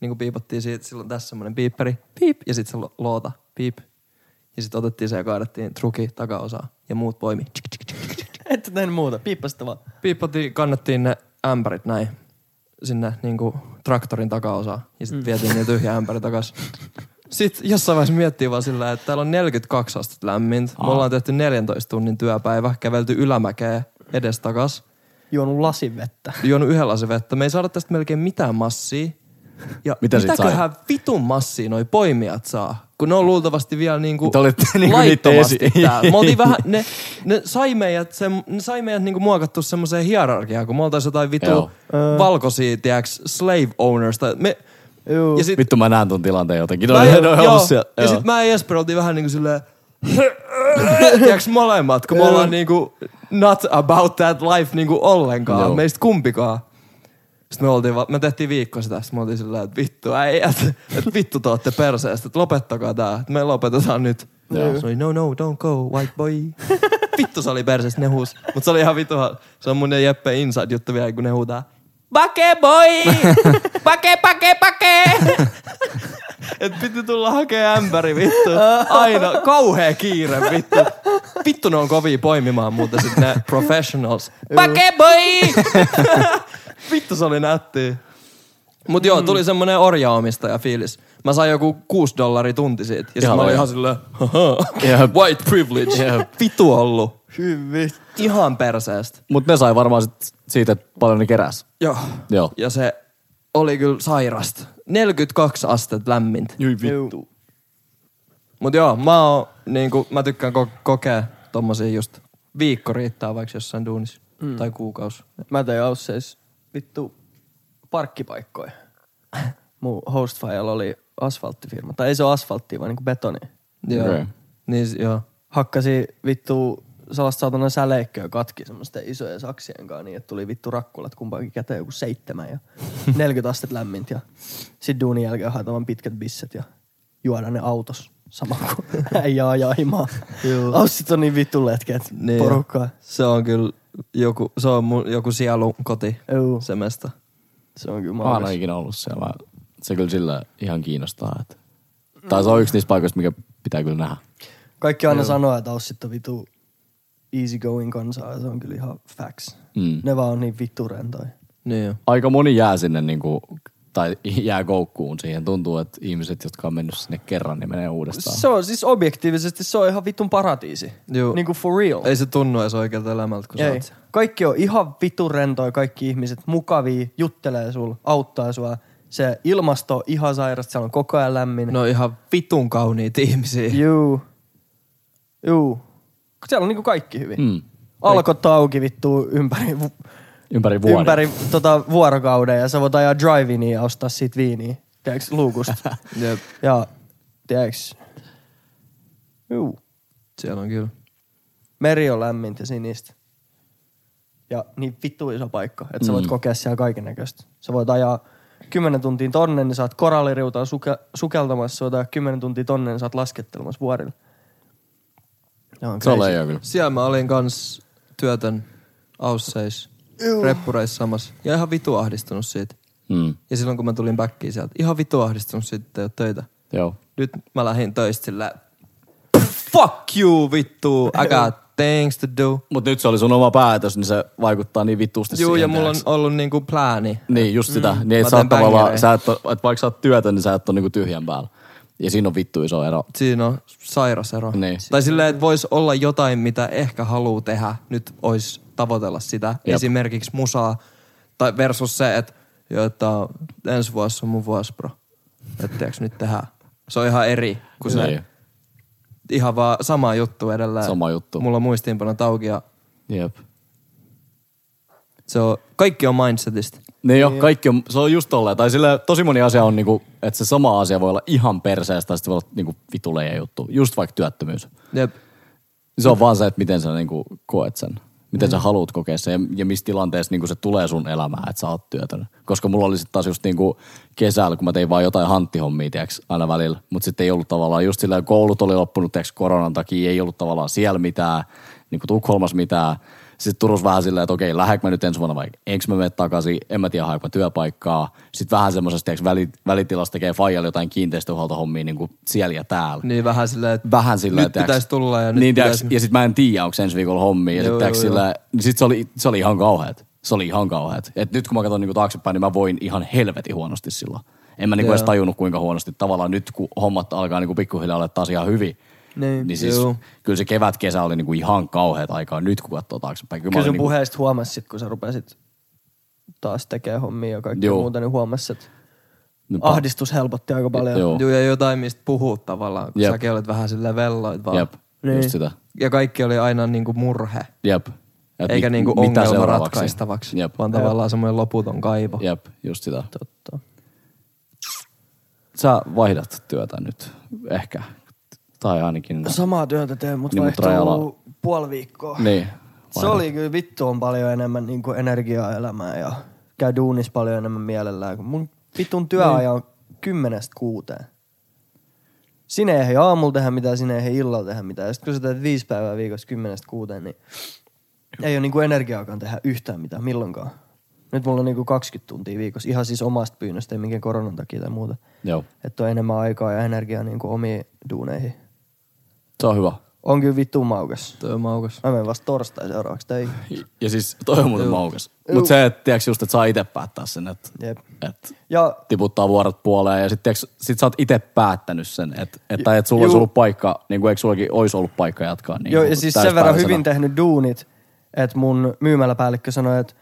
niin kuin piipattiin siitä, silloin tässä semmonen piipperi, piip, ja sitten se lo- loota, piip. Ja sitten otettiin se ja kaadettiin truki takaosaa ja muut poimi.
Ette tehnyt muuta, piippasitte vaan.
Piippattiin, kannettiin ne ämpärit näin sinne niinku traktorin takaosaan ja sitten mm. vietiin ne tyhjä ämpäri takas. Sitten jossain vaiheessa miettii vaan sillä, että täällä on 42 astetta lämmintä. Me
Aa.
ollaan tehty 14 tunnin työpäivä, kävelty ylämäkeä edestakas,
Juonut lasin vettä.
juonut yhden lasin vettä. Me ei saada tästä melkein mitään massia. Ja
Mitä sit
mitäköhän vitun massia noi poimijat saa? Kun ne on luultavasti vielä niinku
Te olitte niinku
laittomasti
esi-
täällä. Me oltiin vähän, [LAUGHS] ne, ne sai meidät, se, ne sai meidät niinku muokattu semmoiseen hierarkiaan, kun me oltais jotain vitu
Joo.
valkoisia, tiiäks, slave owners. Tai me,
Joo.
ja sit,
Vittu mä näen ton tilanteen jotenkin.
mä,
No,
ja,
no,
joo,
ollut siellä-
ja
joo.
sit mä ja Jesper oltiin vähän niinku silleen, [LAUGHS] tiiäks molemmat, kun me ollaan niinku not about that life niinku ollenkaan,
Joo.
meistä kumpikaan. Sitten me, oltiin, va- me tehtiin viikko sitä, sitten me oltiin silleen, että vittu äijät, että vittu te ootte perseestä, että lopettakaa tää, että me lopetetaan nyt.
Joo.
Se oli, no no, don't go, white boy. [LAUGHS] vittu se oli perseestä, ne huus. Mutta se oli ihan vittu, se on mun ja Jeppe inside juttu vielä, kun ne huutaa, Pake boy! [LAUGHS] Pake, pake, pake! [LAUGHS] Et piti tulla hakee ämpäri vittu. Aina kauhea kiire vittu. Vittu ne on kovia poimimaan muuten sit ne professionals. Pake boy! Vittu se oli nättiä. Mut joo, tuli semmonen orjaomistaja fiilis. Mä sain joku 6 dollaria tunti siitä. Ja sit
Ihan
mä olin ihan silleen, [LAUGHS]
Jep.
white privilege.
Jep.
Vittu ollut.
Hyvin.
Ihan perseestä.
Mut ne sai varmaan sit siitä, että paljon ne keräs.
Joo.
Joo.
Ja se oli kyllä sairasta. 42 astetta lämmintä.
Vittu.
Mut joo, mä, oon, niinku, mä tykkään ko- kokea tommosia just viikko riittää vaikka jossain duunissa. Mm. Tai kuukausi.
Mä tein Ausseis vittu parkkipaikkoja. Mun hostfajalla oli asfalttifirma. Tai ei se ole asfalttia, vaan niinku betoni.
Joo.
Okei.
Niin, joo.
Hakkasi vittu sellaista saatana säleikköä katki semmoisten isojen saksien kanssa niin, että tuli vittu rakkulat kumpaankin käteen joku seitsemän ja [LAUGHS] 40 astetta lämmintä ja sit duunin jälkeen haetaan pitkät bisset ja juoda ne autos sama kuin äijä ajaa himaa. Aussit on niin vittu letkeet
Niin
porukkaa.
Se on kyllä joku, se on mun, joku sielun koti.
Juu.
Se mesta.
Se on kyllä
Mä ikinä ollut siellä. Se kyllä sillä ihan kiinnostaa. Että. Tai se on yksi niistä paikoista, mikä pitää kyllä nähdä.
Kaikki aina sanoo, että Aussit on vittu easy going kansaa ja se on kyllä ihan facts.
Mm.
Ne vaan on niin vittu rentoja.
Niin.
Aika moni jää sinne niinku, tai [LAUGHS] jää koukkuun siihen. Tuntuu, että ihmiset, jotka on mennyt sinne kerran, niin menee uudestaan.
Se on siis objektiivisesti, se on ihan vittun paratiisi.
Juu.
Niinku for real.
Ei se tunnu edes oikealta elämältä, kun sä
Ei.
oot siellä.
Kaikki on ihan vitun rentoja, kaikki ihmiset mukavia, juttelee sul, auttaa sua. Se ilmasto on ihan sairasta, siellä on koko ajan lämmin.
Ne on ihan vitun kauniita ihmisiä.
Juu. Juu. Siellä on niinku kaikki hyvin.
Mm.
Alkot auki vittu ympäri,
Ympäri vuoden.
ympäri tota, vuorokauden ja sä voit ajaa drive ja ostaa siitä viiniä. Tiedätkö, luukusta. [LAUGHS]
Jep.
ja tiedätkö, juu.
Siellä on kyllä.
Meri on lämmintä sinistä. Ja niin vittu iso paikka, että sä voit
Mm.
kokea siellä kaiken näköistä. Sä voit ajaa 10 tuntia tonne, niin sä oot koralliriutaan suke, sukeltamassa, sä voit ajaa 10 tuntia tonne, niin sä oot laskettelemassa vuorilla. Se on
kyllä.
Siellä mä olin kans työtön Ausseis, reppureissa samassa. Ja ihan vitu ahdistunut siitä.
Mm.
Ja silloin kun mä tulin backiin sieltä, ihan vitu ahdistunut siitä, että ei ole töitä.
Joo.
Nyt mä lähdin töistä sillä fuck you vittu, I got things to do.
Mut nyt se oli sun oma päätös, niin se vaikuttaa niin vittuusti
Juu, ja mulla on ollut niinku plääni.
Niin, just sitä. Mm. Niin, että sä oot tavallaan, sä et että vaikka sä oot työtön, niin sä et ole niinku tyhjän päällä. Ja siinä on vittu iso ero.
Siinä on sairas ero.
Niin.
Tai silleen, että voisi olla jotain, mitä ehkä haluaa tehdä. Nyt olisi tavoitella sitä.
Jep.
Esimerkiksi musaa. Tai versus se, että, jo, että ensi vuosi on mun vuosi, bro. Että tiiäks, nyt tehdään. Se on ihan eri kuin se
Niin.
ihan vaan sama juttu edelleen.
Sama juttu.
Mulla on muistiinpano tauki ja
Jep.
se on, kaikki on mindsetistä.
Niin jo, kaikki on, se on just tolleen. Tai sille tosi moni asia on niinku, että se sama asia voi olla ihan perseestä, tai sitten voi olla niinku vituleja juttu. Just vaikka työttömyys.
Jep.
Se on vaan se, että miten sä niinku koet sen. Miten sä haluat kokea sen ja, ja missä tilanteessa niinku se tulee sun elämään, että sä oot työtön. Koska mulla oli sitten taas just niinku kesällä, kun mä tein vaan jotain hanttihommia, tiiäks, aina välillä. Mutta sitten ei ollut tavallaan, just sillä koulut oli loppunut, tiiäks, koronan takia, ei ollut tavallaan siellä mitään, niinku Tukholmas mitään. Sitten Turussa vähän silleen, että okei, lähdekö mä nyt ensi vuonna vai enkö mä mene takaisin, en mä tiedä, haenko työpaikkaa. Sitten vähän semmoisesta, tiiäks, väli, välitilasta tekee Fajalle jotain kiinteistöhuoltohommia niinku siellä ja täällä
Niin vähän silleen, että
vähän sillä
nyt pitäisi tulla ja nyt
niin,
pitäisi...
pitäisi... Ja sit mä en tiedä, onko ensi viikolla hommia. Ja
Joo,
sit,
joo,
sillä, niin sit se oli, se oli ihan kauheat. Se oli ihan kauheat. Et nyt kun mä katson niinku taaksepäin, niin mä voin ihan helvetin huonosti silloin. En mä niinku edes tajunnut kuinka huonosti. Tavallaan nyt kun hommat alkaa niinku pikkuhiljaa olla taas ihan hyvin,
Niin.
niin siis
Joo.
kyllä se kevät, kesä oli niinku ihan kauheat aikaa nyt kun katsoo taaksepäin. Kyllä,
Kyllä
mä
sun
niinku,
puheesta huomasi sit, kun sä rupesit taas tekemään hommia ja kaikkea
Joo.
muuta, niin huomasi, että
no,
ahdistus helpotti aika paljon.
Joo.
Joo, ja jotain, mistä puhuu tavallaan, kun
Jep.
säkin olet vähän silleen velloit vaan.
Jep,
Niin.
just sitä.
Ja kaikki oli aina niinku murhe,
Jep. Et
eikä
mi-
niinku
mitä
ongelma ratkaistavaksi,
Jep.
vaan tavallaan semmoinen loputon kaivo.
Jep, just sitä.
Totta.
Sä vaihdat työtä nyt, ehkä. Tai ainakin.
Samaa työtä teen, mutta
Niin,
vaihtuu
Rajala-
puoli viikkoa.
Niin.
Se oli kyllä vittu on paljon enemmän niin kuin energiaa elämään ja käy duunis paljon enemmän mielellään. Kun mun vitun työaja on kymmenestä kuuteen. Sinne ei aamulla tehdä mitään, sinne ei illalla tehdä mitään. Ja sit kun sä teet viisi päivää viikossa kymmenestä kuuteen, niin ei ole niinku energiaakaan tehdä yhtään mitään milloinkaan. Nyt mulla on niinku 20 tuntia viikossa, ihan siis omasta pyynnöstä, ei minkään koronan takia tai muuta.
Joo.
Että on enemmän aikaa ja energiaa niinku omiin duuneihin.
Se on hyvä.
On kyllä vittu maukas.
Toi on maukas.
Mä menen vasta torstai seuraavaksi töihin.
Ja siis toi on muuten maukas. Mutta se, että tiedätkö just, että saa itse päättää sen, että
Jep.
et
Ja
tiputtaa vuorot puoleen ja sitten sit sä oot itse päättänyt sen, että et, tai että sulla olisi
Juu.
ollut paikka, niin kuin eikö sullakin olisi ollut paikka jatkaa. Niin
Joo, ja siis sen verran
täyspäiväisenä.
hyvin tehnyt duunit, että mun myymäläpäällikkö sanoi, että,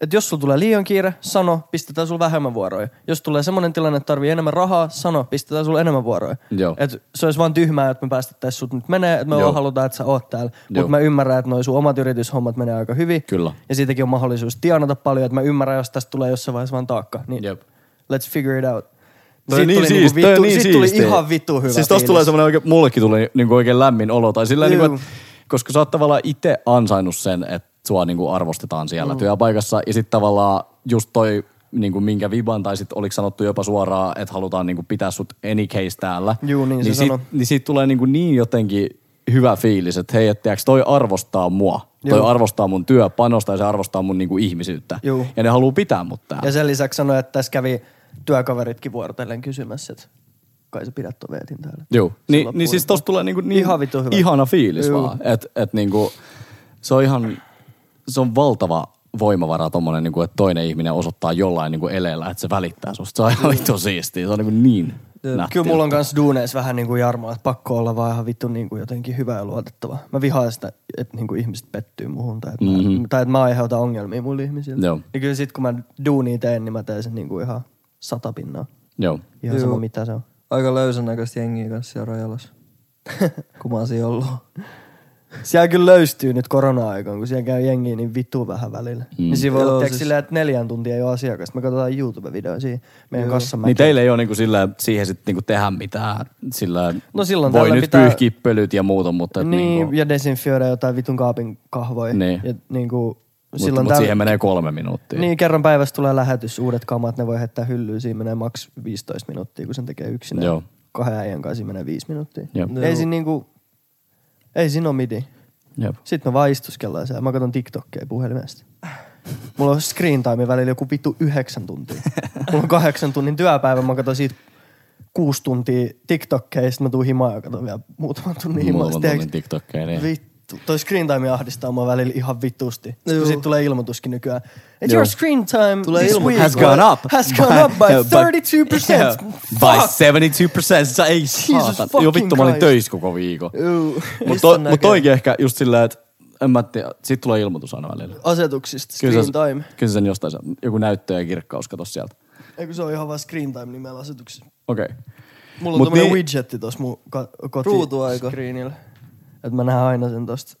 että jos sulla tulee liian kiire, sano, pistetään sulla vähemmän vuoroja. Jos tulee semmoinen tilanne, että tarvii enemmän rahaa, sano, pistetään sulla enemmän vuoroja.
Joo.
Et se olisi vaan tyhmää, että me päästettäisiin sut nyt menee, että me
Joo.
Halutaan, että sä oot täällä. Mutta mä ymmärrän, että noi sun omat yrityshommat menee aika hyvin.
Kyllä.
Ja siitäkin on mahdollisuus tienata paljon, että mä ymmärrän, jos tästä tulee jossain vaiheessa vaan taakka. Niin
Jep.
let's figure it out.
Toi
Siitä
niin
tuli
siisti,
niinku vittu,
niin
siitä tuli ihan vittu hyvä
Siis tosta
fiilis.
tulee semmoinen oikein, mullekin tuli niinku oikein lämmin olo. Tai sillä niinku, koska sä oot tavallaan itse ansainnut sen, että sua niinku arvostetaan siellä
Mm.
työpaikassa. Ja sitten tavallaan just toi, niinku minkä viban, tai sitten oliko sanottu jopa suoraan, että halutaan niinku pitää sut any case täällä.
Juu, niin
niin, sit, niin siitä tulee niinku niin jotenkin hyvä fiilis, että hei, että toi arvostaa mua. Toi
Juu.
arvostaa mun työpanosta ja se arvostaa mun niinku ihmisyyttä.
Juu.
Ja ne haluaa pitää mut täällä.
Ja sen lisäksi sanoi, että tässä kävi työkaveritkin vuorotellen kysymässä, että kai sä pidät toveetin täällä.
Joo, niin, niin siis tosta tulee niinku niin
Ihan vittu hyvä.
ihana fiilis
Juu.
vaan. Että et niinku, se on ihan, se on valtava voimavara tommonen, niinku, että toinen ihminen osoittaa jollain niinku eleellä, että se välittää susta. Se on ihan vittu siistiä. Se on niinku niin nättiä.
Kyllä mulla on kans duuneissa vähän niin kuin Jarmo, että pakko olla vaan ihan vittu niin kuin jotenkin hyvä ja luotettava. Mä vihaan sitä, että niin kuin ihmiset pettyy muhun tai että, mm-hmm. mä, tai että mä aiheutan ongelmia muille ihmisille.
Joo.
Niin kyllä sit kun mä duunia teen, niin mä teen sen niin kuin ihan sata pinnaa.
Joo.
Ihan
Juu.
sama mitä se on.
Aika löysän näköistä jengiä kanssa siellä Rajalassa. [LAUGHS] kun mä oon siinä ollut.
Siellä kyllä löystyy nyt korona-aikaan, kun siellä käy jengiä niin vittu vähän välillä. Mm. Niin siinä voi
Joo,
olla
siis-
silleen, että neljän tuntia ei ole asiakasta. Me katsotaan YouTube-videoja siinä meidän kassan
Niin teillä ei ole niinku sillä, siihen sit niinku tehdä mitään. Sillä
No silloin
voi nyt
pitää-
pyyhkiä pölyt ja muuta, mutta et
Niin,
niinku,
ja desinfioida jotain vitun kaapin kahvoja.
Niin.
Ja niin kuin,
mutta,
silloin
mutta siihen menee kolme minuuttia.
Niin, kerran päivässä tulee lähetys, uudet kamat, ne voi heittää hyllyyn, siinä menee maks 15 minuuttia, kun sen tekee yksinään.
Joo.
Kahden äijän kanssa siinä menee 5 minuuttia.
Jep.
Ei siinä niinku, ei siinä ole midi.
Jep.
Sitten me vaan istuskellaan siellä. Mä katson TikTokkeja puhelimesta. Mulla on screen time välillä joku vittu yhdeksän tuntia. Mulla on kahdeksan tunnin työpäivä, mä katson siitä kuusi tuntia TikTokkeja, sitten mä tuun himaan ja katson vielä muutaman tunnin himaa.
Mulla on tunnin TikTokkeja, niin.
Vittu, toi screen time ahdistaa mua välillä ihan vittusti. Sitten
Juu.
kun siitä tulee ilmoituskin nykyään.
Joo.
your screen time
Tulee
this week
Has gone up.
Has gone up by 32%.
By 72%. Sä ei saata. Joo vittu, mä olin töissä koko viikon. Mutta to, mut toikin ehkä just silleen, että en mä tiedä, sit tulee ilmoitus aina välillä.
Asetuksista
Kyllä
screen
se,
time.
kyllä se sen jostain saa. Joku näyttö ja kirkkaus, kato sieltä.
Eikö se on ihan vaan screen time nimellä asetuksissa.
Okei. Okay.
Mulla on
Mut niin-
widgetti tossa mun ka- koti
Ruutuaika.
screenillä. Että mä näen aina sen tosta.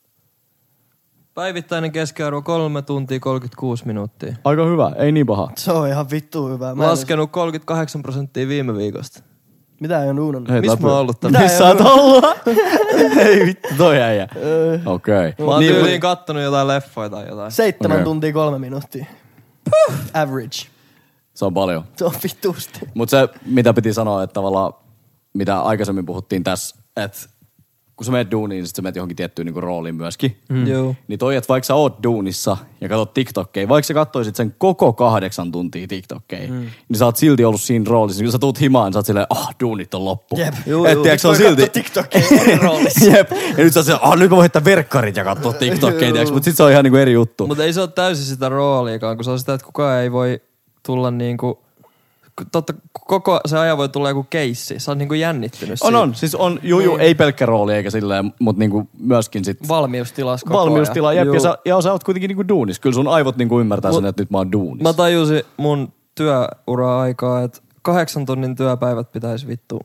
Päivittäinen keskiarvo 3 tuntia 36 minuuttia.
Aika hyvä, ei niin paha.
Se on ihan vittu hyvä. Mä en
Laskenut 38 prosenttia viime viikosta.
Mitä ei on duunannut?
Hei,
Missä mä oon ollut tänään?
Missä oot ollut? [LAUGHS] Ei vittu, toi äijä. Okei.
Mä oon
Niin,
tyyliin kattonut jotain leffoja tai jotain.
Seitsemän
Okei.
tuntia kolme minuuttia. Average.
Se on paljon.
Se on vittusti.
Mutta se, mitä piti sanoa, että tavallaan, mitä aikaisemmin puhuttiin tässä, että kun sä menet duuniin, niin sit sä menet johonkin tiettyyn niinku rooliin myöskin.
Mm. Joo.
Niin toi, että vaikka sä oot duunissa ja katsot TikTokkeja, vaikka sä kattoisit sen koko kahdeksan tuntia TikTokkeja, mm. niin sä oot silti ollut siinä roolissa. Kun sä tuut himaan, sä oot silleen, ah, duunit on loppu.
Jep.
Juu,
Et
juu.
tiiäks, se on silti...
eri [LAUGHS] roolissa.
Jep. Ja nyt sä oot silleen, ah, nyt mä voin heittää verkkarit ja katsoa TikTokkeja, tiiäks, mut sit se on ihan niinku eri juttu.
Mutta ei se ole täysin sitä rooliakaan, kun se on sitä, että kukaan ei voi tulla niinku... Totta, koko se ajan voi tulla joku keissi. Sä oot niinku jännittynyt
On,
siitä.
on. Siis on, juu, juu, ei pelkkä rooli eikä silleen, mutta niinku myöskin sit
Valmiustilas koko
valmiustila.
ajan.
Jep, ja, sä, ja sä oot kuitenkin niinku duunis. Kyllä sun aivot niinku ymmärtää
Mut-
sen, että nyt mä oon duunis.
Mä tajusin mun työura-aikaa, että kahdeksan tunnin työpäivät pitäisi vittu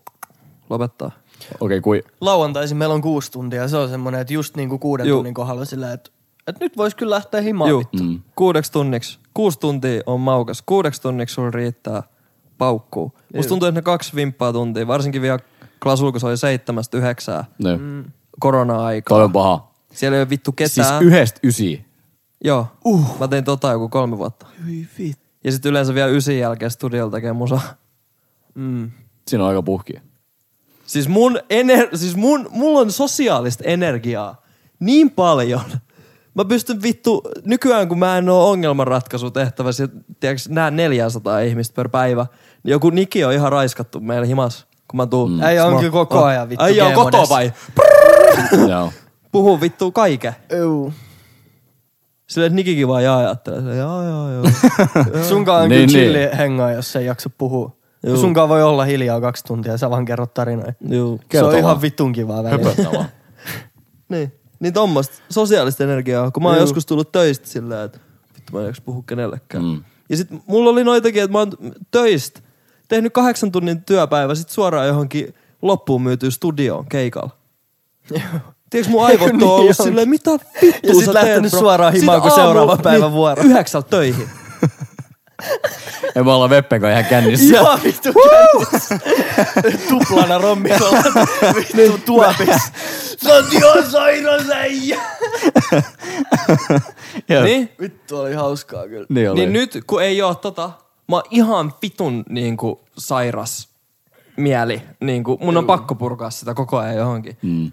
lopettaa.
Okei, okay, kui...
Lauantaisin meillä on kuusi tuntia se on semmonen, että just niinku kuuden
Juu.
tunnin kohdalla sillä, että, että nyt vois kyllä lähteä himaan
Juu,
vittu.
Mm.
kuudeksi tunniksi. Kuusi tuntia on maukas. Kuudeksi tunniksi sulla riittää paukkuu. Musta tuntuu, että ne kaksi vimppaa tuntia, varsinkin vielä Klasul, kun se oli seitsemästä yhdeksää
No.
korona-aikaa.
Toi on paha.
Siellä ei ole vittu
Siis
ketään.
yhdestä ysiin.
Joo. Uh. Mä tein tota joku kolme vuotta. Ja sitten yleensä vielä ysin jälkeen studiolla tekee musa.
Mm.
Siinä on aika puhki.
Siis mun, ener- siis mun, mulla on sosiaalista energiaa niin paljon. Mä pystyn vittu, nykyään kun mä en oo ongelmanratkaisutehtävässä, tiedätkö, näen 400 ihmistä per päivä, niin joku Niki on ihan raiskattu meillä himas, kun mä tuun.
Mm. Äijä on kyllä koko ajan vittu
Äijä on koto vai?
Joo.
Puhuu vittu kaiken. Silleen, että Nikikin vaan jaa ajattelee. Silleen, Joo, joo, joo.
Sunkaan on
Niin,
kyllä
niin.
chilli hengaa, jos ei jaksa puhua.
Juu.
Sunkaan voi olla hiljaa kaksi tuntia ja sä vaan kerrot tarinoita.
Juu.
Se on ihan vittun kivaa välillä. [LAUGHS]
Niin. Niin tommoista sosiaalista energiaa, kun mä oon
Juu.
joskus tullut töistä silleen, että vittu mä en jaksa puhua kenellekään.
Mm.
Ja sit mulla oli noitakin, että mä oon töistä tehnyt kahdeksan tunnin työpäivä, sit suoraan johonkin loppuun myytyy studioon keikalla. [LAUGHS] Tiedätkö mun aivot on
Niin
ollut
onkin.
silleen, mitä vittu
Ja sit lähtenyt
teet,
suoraan himaan, kun seuraava päivä vuoro.
Yhdeksältä töihin. [LAUGHS]
Ja me ollaan Veppen kanssa ihan kännissä.
Ihan vittu [LAUGHS] kännissä. Tuplana rommikolla. Vittu tuopis. Sä oot ihan sairas äijä.
Jep.
niin?
Vittu oli hauskaa kyllä.
Niin oli.
Niin nyt kun ei oo tota, mä oon ihan vitun niinku sairas mieli. Niinku, mun on pakko purkaa sitä koko ajan johonkin.
Mm.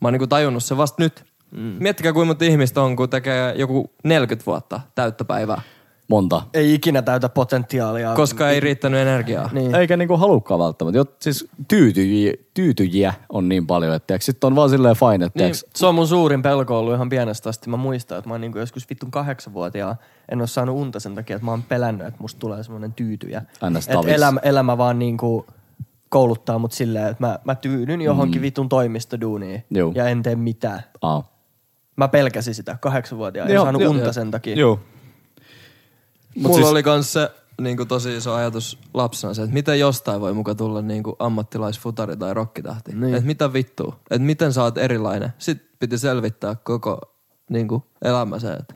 Mä oon niinku tajunnut se vasta nyt. Mm. Miettikää kuinka monta ihmistä on, kun tekee joku 40 vuotta täyttä päivää.
Monta.
Ei ikinä täytä potentiaalia.
Koska ei riittänyt energiaa.
Niin.
Eikä niinku halukkaan välttämättä. Jot, siis tyytyjiä, tyytyjiä on niin paljon, että tiiäks, sit on vaan silleen fine, että
Niin, se on mun suurin pelko ollut ihan pienestä asti. Mä muistan, että mä oon niinku joskus vittun kahdeksanvuotiaan. En oo saanut unta sen takia, että mä oon pelännyt, että musta tulee semmonen tyytyjä. Että elämä, elämä vaan niinku kouluttaa mut silleen, että mä, mä tyydyn johonkin mm. vitun toimistoduuniin.
Juu.
Ja en tee mitään.
aa.
Mä pelkäsin sitä kahdeksanvuotiaan. En
Joo,
saanut
joo.
unta sen takia.
Joo.
Mulla
siis-
oli kans se niinku tosi iso ajatus lapsena se, että miten jostain voi muka tulla niinku ammattilaisfutari tai rokkitahti.
Niin.
Että mitä vittua. Että miten sä oot erilainen. Sitten piti selvittää koko niinku elämä se, että